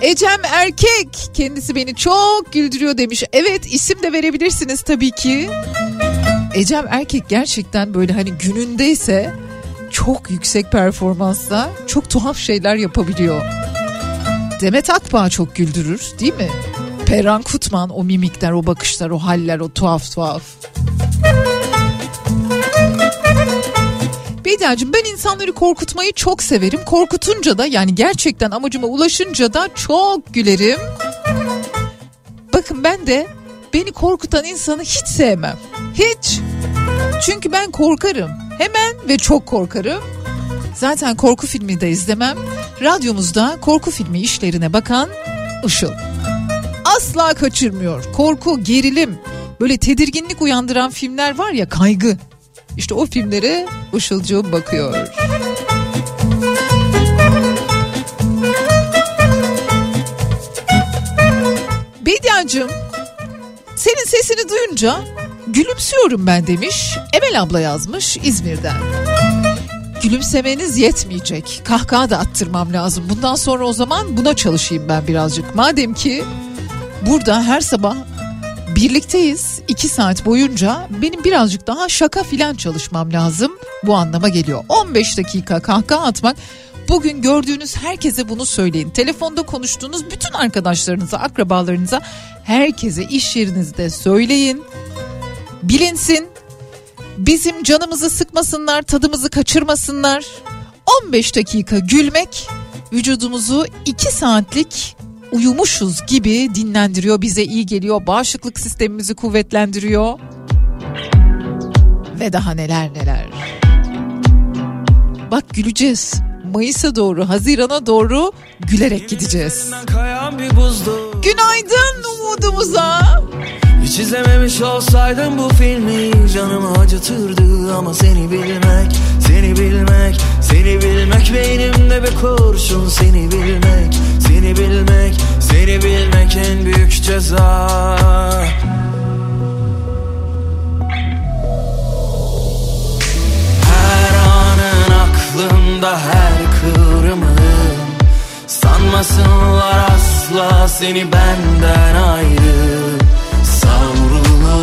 Ecem Erkek kendisi beni çok güldürüyor demiş. Evet isim de verebilirsiniz tabii ki. Ecem Erkek gerçekten böyle hani günündeyse çok yüksek performansla çok tuhaf şeyler yapabiliyor. Demet Akbağ çok güldürür değil mi? Perran Kutman o mimikler, o bakışlar, o haller, o tuhaf tuhaf. Bediacığım ben insanları korkutmayı çok severim. Korkutunca da yani gerçekten amacıma ulaşınca da çok gülerim. Bakın ben de beni korkutan insanı hiç sevmem. Hiç. Çünkü ben korkarım. Hemen ve çok korkarım. Zaten korku filmi de izlemem. Radyomuzda korku filmi işlerine bakan Işıl. Asla kaçırmıyor. Korku, gerilim, böyle tedirginlik uyandıran filmler var ya kaygı. İşte o filmlere Işılcığım bakıyor. Bediacığım senin sesini duyunca gülümsüyorum ben demiş. Emel abla yazmış İzmir'den. gülümsemeniz yetmeyecek. Kahkaha da attırmam lazım. Bundan sonra o zaman buna çalışayım ben birazcık. Madem ki burada her sabah birlikteyiz. iki saat boyunca benim birazcık daha şaka filan çalışmam lazım. Bu anlama geliyor. 15 dakika kahkaha atmak Bugün gördüğünüz herkese bunu söyleyin. Telefonda konuştuğunuz bütün arkadaşlarınıza, akrabalarınıza, herkese iş yerinizde söyleyin. Bilinsin. Bizim canımızı sıkmasınlar, tadımızı kaçırmasınlar. 15 dakika gülmek vücudumuzu 2 saatlik uyumuşuz gibi dinlendiriyor, bize iyi geliyor. Bağışıklık sistemimizi kuvvetlendiriyor. Ve daha neler neler. Bak güleceğiz. Mayıs'a doğru, Haziran'a doğru gülerek gideceğiz. Günaydın umudumuza. Hiç izlememiş olsaydım bu filmi Canımı acıtırdı ama seni bilmek Seni bilmek, seni bilmek Beynimde bir kurşun seni bilmek Seni bilmek, seni bilmek en büyük ceza. Her anın aklımda her kıvrımın Sanmasınlar asla seni benden ayrı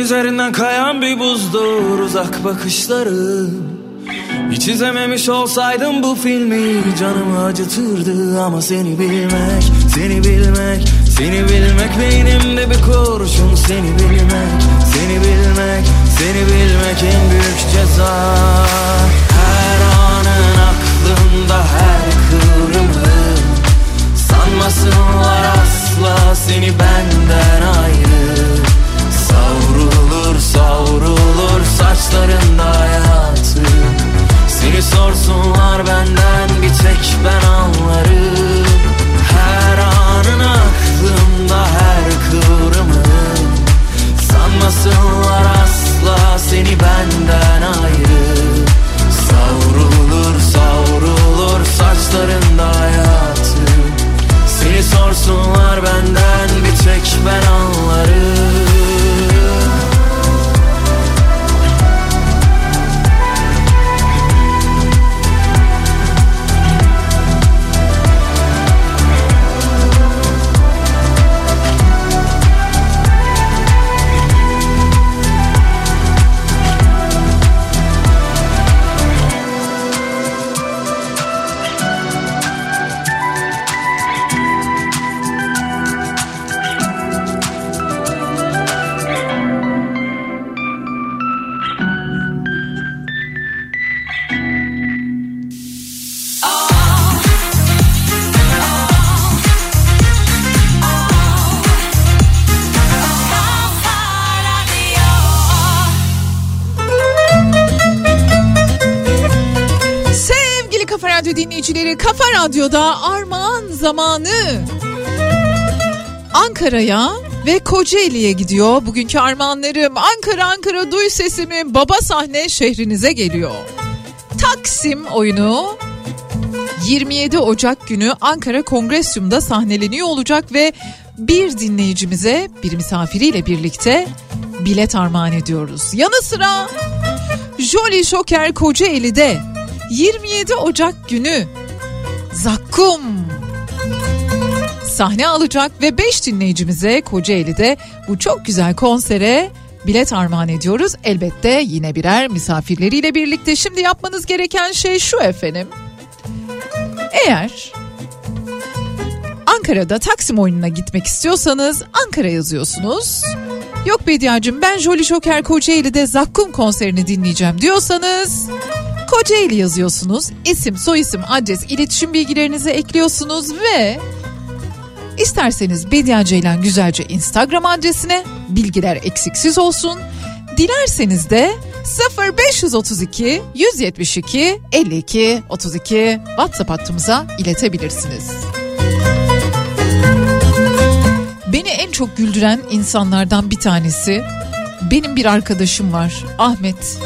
üzerinden kayan bir buzdur uzak bakışları Hiç izlememiş olsaydım bu filmi Canımı acıtırdı ama seni bilmek Seni bilmek, seni bilmek Beynimde bir kurşun seni bilmek Seni bilmek, seni bilmek en büyük ceza. Her anın zamanı. Ankara'ya ve Kocaeli'ye gidiyor. Bugünkü armağanlarım Ankara Ankara duy sesimi baba sahne şehrinize geliyor. Taksim oyunu 27 Ocak günü Ankara Kongresyum'da sahneleniyor olacak ve bir dinleyicimize bir misafiriyle birlikte bilet armağan ediyoruz. Yanı sıra Jolly Joker Kocaeli'de 27 Ocak günü Zakkum sahne alacak ve 5 dinleyicimize Kocaeli'de bu çok güzel konsere bilet armağan ediyoruz. Elbette yine birer misafirleriyle birlikte. Şimdi yapmanız gereken şey şu efendim. Eğer Ankara'da Taksim oyununa gitmek istiyorsanız Ankara yazıyorsunuz. Yok Bediacığım ben Jolly Joker Kocaeli'de Zakkum konserini dinleyeceğim diyorsanız Kocaeli yazıyorsunuz. İsim, soyisim, adres, iletişim bilgilerinizi ekliyorsunuz ve isterseniz Bediye Ceylan Güzelce Instagram adresine bilgiler eksiksiz olsun. Dilerseniz de 0532 172 52 32 WhatsApp hattımıza iletebilirsiniz. Beni en çok güldüren insanlardan bir tanesi benim bir arkadaşım var Ahmet.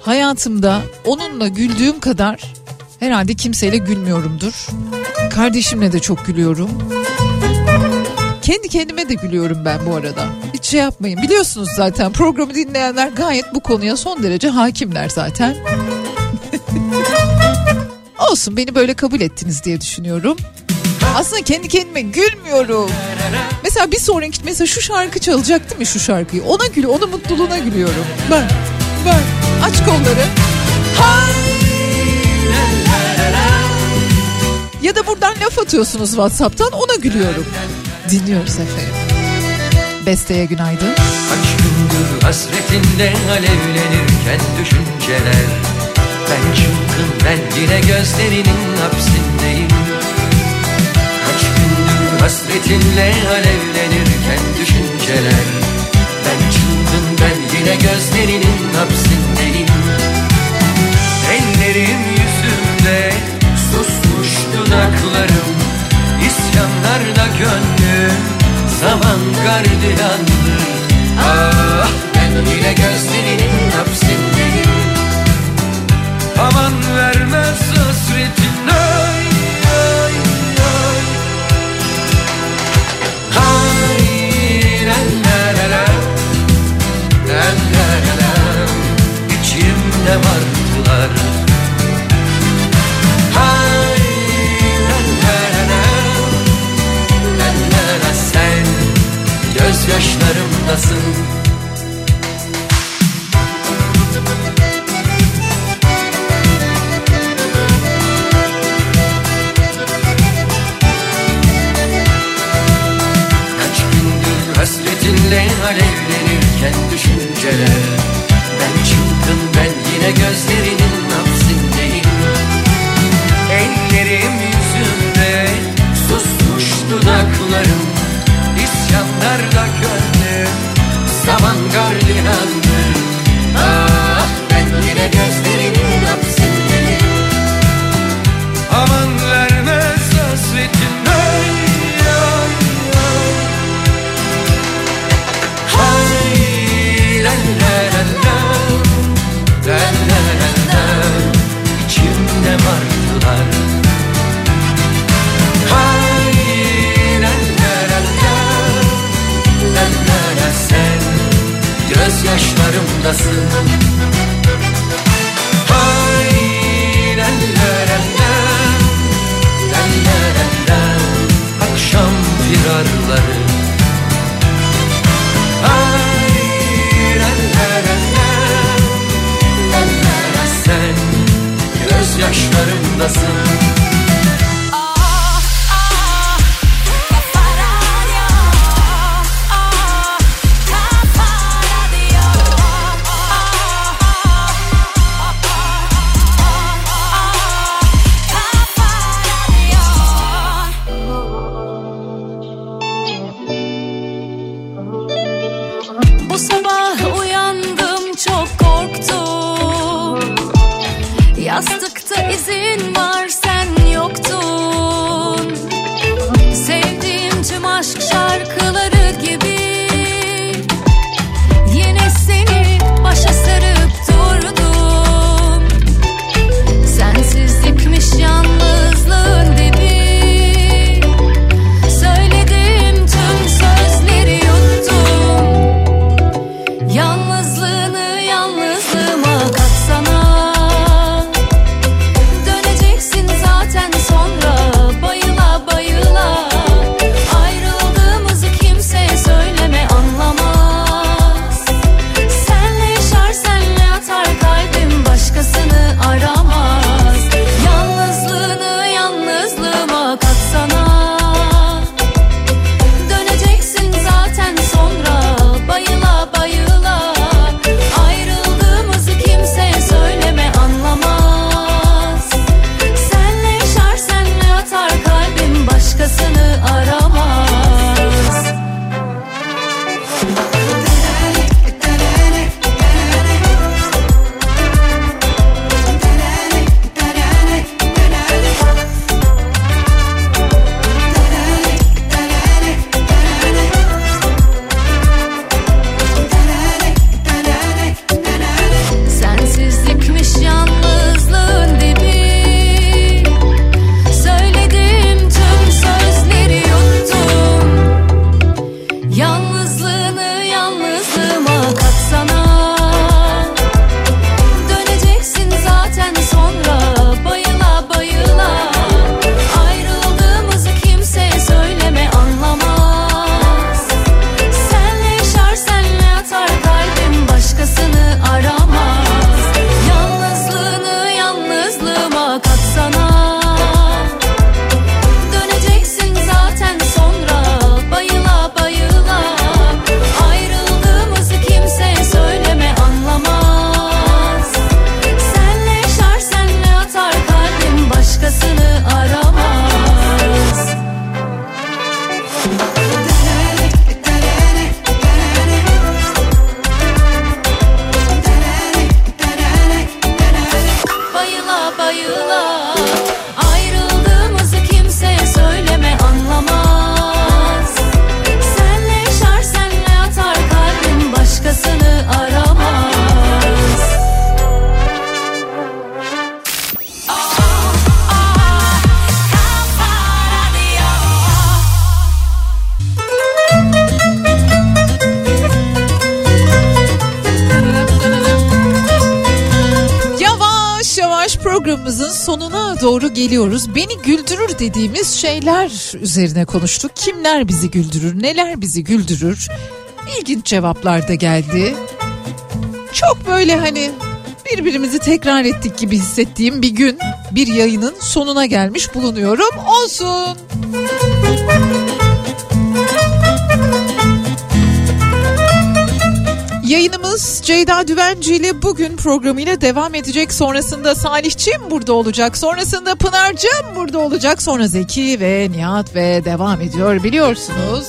Hayatımda onunla güldüğüm kadar herhalde kimseyle gülmüyorumdur. Kardeşimle de çok gülüyorum. Kendi kendime de gülüyorum ben bu arada. Hiç şey yapmayın. Biliyorsunuz zaten programı dinleyenler gayet bu konuya son derece hakimler zaten. [LAUGHS] Olsun beni böyle kabul ettiniz diye düşünüyorum. Aslında kendi kendime gülmüyorum. Mesela bir sonraki mesela şu şarkı çalacak değil mi şu şarkıyı? Ona gül, onun mutluluğuna gülüyorum. Ben, ben. Aç kolları. Hay! Ya da buradan laf atıyorsunuz Whatsapp'tan ona gülüyorum. Dinliyoruz efendim. Besteye günaydın. Kaç gündür hasretinde alevlenirken düşünceler Ben çılgın ben yine gözlerinin hapsindeyim Kaç gündür hasretinle alevlenirken düşünceler Ben çılgın ben yine gözlerinin hapsindeyim Ellerim yüzümde gönlüm zaman gardiyandı Ah ben yine gözlerinin gözyaşlarımdasın Kaç gündür hasretinle alevlenirken düşünceler zaman Gözyaşlarımdasın Hay la la la Akşam firarları. Ay la la la la La la la sen Gözyaşlarımdasın doğru geliyoruz. Beni güldürür dediğimiz şeyler üzerine konuştuk. Kimler bizi güldürür, neler bizi güldürür? İlginç cevaplar da geldi. Çok böyle hani birbirimizi tekrar ettik gibi hissettiğim bir gün bir yayının sonuna gelmiş bulunuyorum. Olsun. Yayınımız Ceyda Düvenci ile bugün programıyla devam edecek. Sonrasında Salihçim burada olacak. Sonrasında Pınar'cım burada olacak. Sonra Zeki ve Nihat ve devam ediyor biliyorsunuz.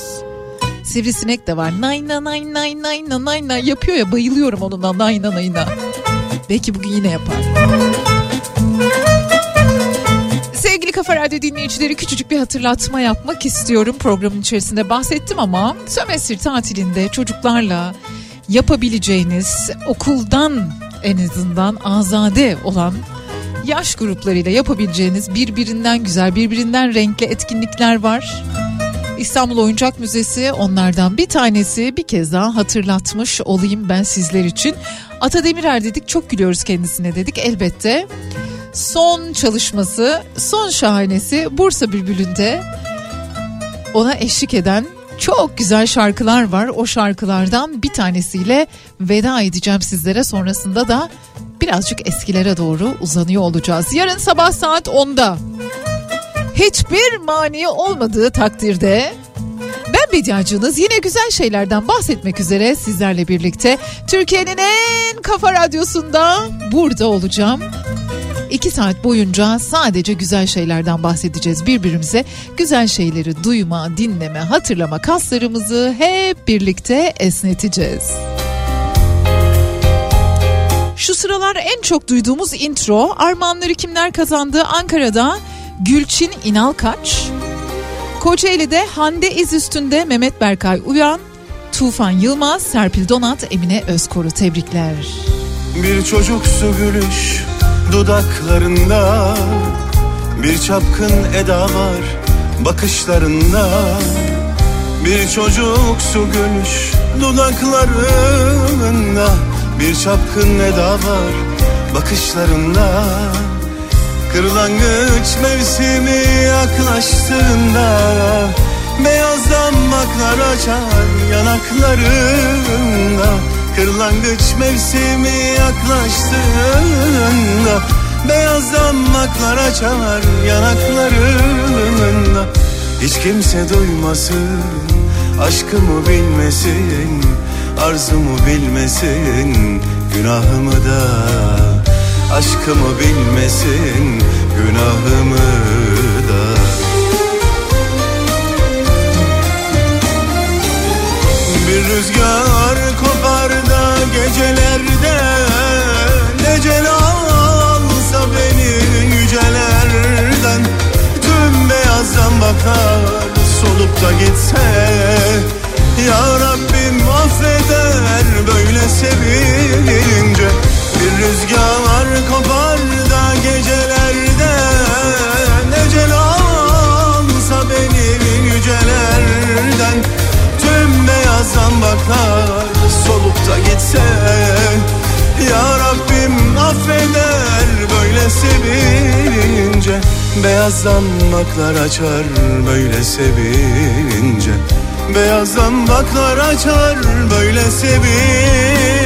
Sivrisinek de var. Nayna nay nay nayna nayna yapıyor ya bayılıyorum onunla nayna nayna. Belki bugün yine yapar. Sevgili Kafa Radyo dinleyicileri küçücük bir hatırlatma yapmak istiyorum. Programın içerisinde bahsettim ama sömestr tatilinde çocuklarla yapabileceğiniz okuldan en azından azade olan yaş gruplarıyla yapabileceğiniz birbirinden güzel, birbirinden renkli etkinlikler var. İstanbul Oyuncak Müzesi onlardan bir tanesi bir kez daha hatırlatmış olayım ben sizler için. Ata Demirer dedik çok gülüyoruz kendisine dedik elbette. Son çalışması, son şahanesi Bursa Bülbülü'nde ona eşlik eden çok güzel şarkılar var. O şarkılardan bir tanesiyle veda edeceğim sizlere. Sonrasında da birazcık eskilere doğru uzanıyor olacağız. Yarın sabah saat 10'da hiçbir mani olmadığı takdirde ben Bediacınız yine güzel şeylerden bahsetmek üzere sizlerle birlikte Türkiye'nin en kafa radyosunda burada olacağım. İki saat boyunca sadece güzel şeylerden bahsedeceğiz birbirimize. Güzel şeyleri duyma, dinleme, hatırlama kaslarımızı hep birlikte esneteceğiz. Şu sıralar en çok duyduğumuz intro armağanları kimler kazandı? Ankara'da Gülçin İnalkaç, Kocaeli'de Hande İz üstünde Mehmet Berkay Uyan, Tufan Yılmaz, Serpil Donat, Emine Özkor'u tebrikler. Bir çocuksu gülüş dudaklarında. Bir çapkın eda var bakışlarında. Bir çocuksu gülüş dudaklarında. Bir çapkın eda var bakışlarında. Kırlangıç mevsimi yaklaştığında. Beyaz damaklar açar yanaklarında Kırlangıç mevsimi yaklaştığında Beyaz damaklar açar yanaklarında. Hiç kimse duymasın Aşkımı bilmesin Arzumu bilmesin Günahımı da. Aşkımı bilmesin Günahımı da. Bir rüzgar gecelerde Necel alsa beni yücelerden. Tüm beyazdan bakar solup da gitse Ya Rabbim affeder böyle sevince Bir rüzgar kopar da gecelerde Necel alsa beni yücelerden. Tüm beyazdan bakar da gitse Ya Rabbim affeder böyle sevince. Beyaz damaklar açar böyle sevince. Beyaz damaklar açar böyle sevince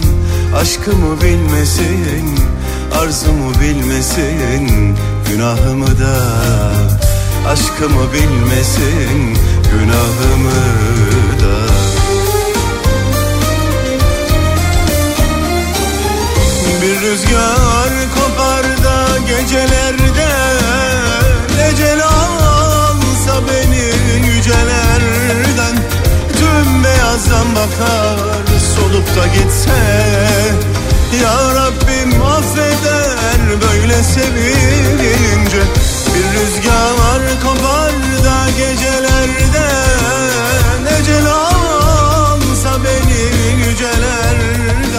Aşkımı bilmesin Arzumu bilmesin Günahımı da. Aşkımı bilmesin Günahımı da. Bir rüzgar kopar da gecelerde Ecel alsa beni yücelerden. Tüm beyazdan bakar olup da gitse Ya Rabbim affeder böyle sevince. Bir rüzgar kopar da gecelerde Ne celansa beni yüceler.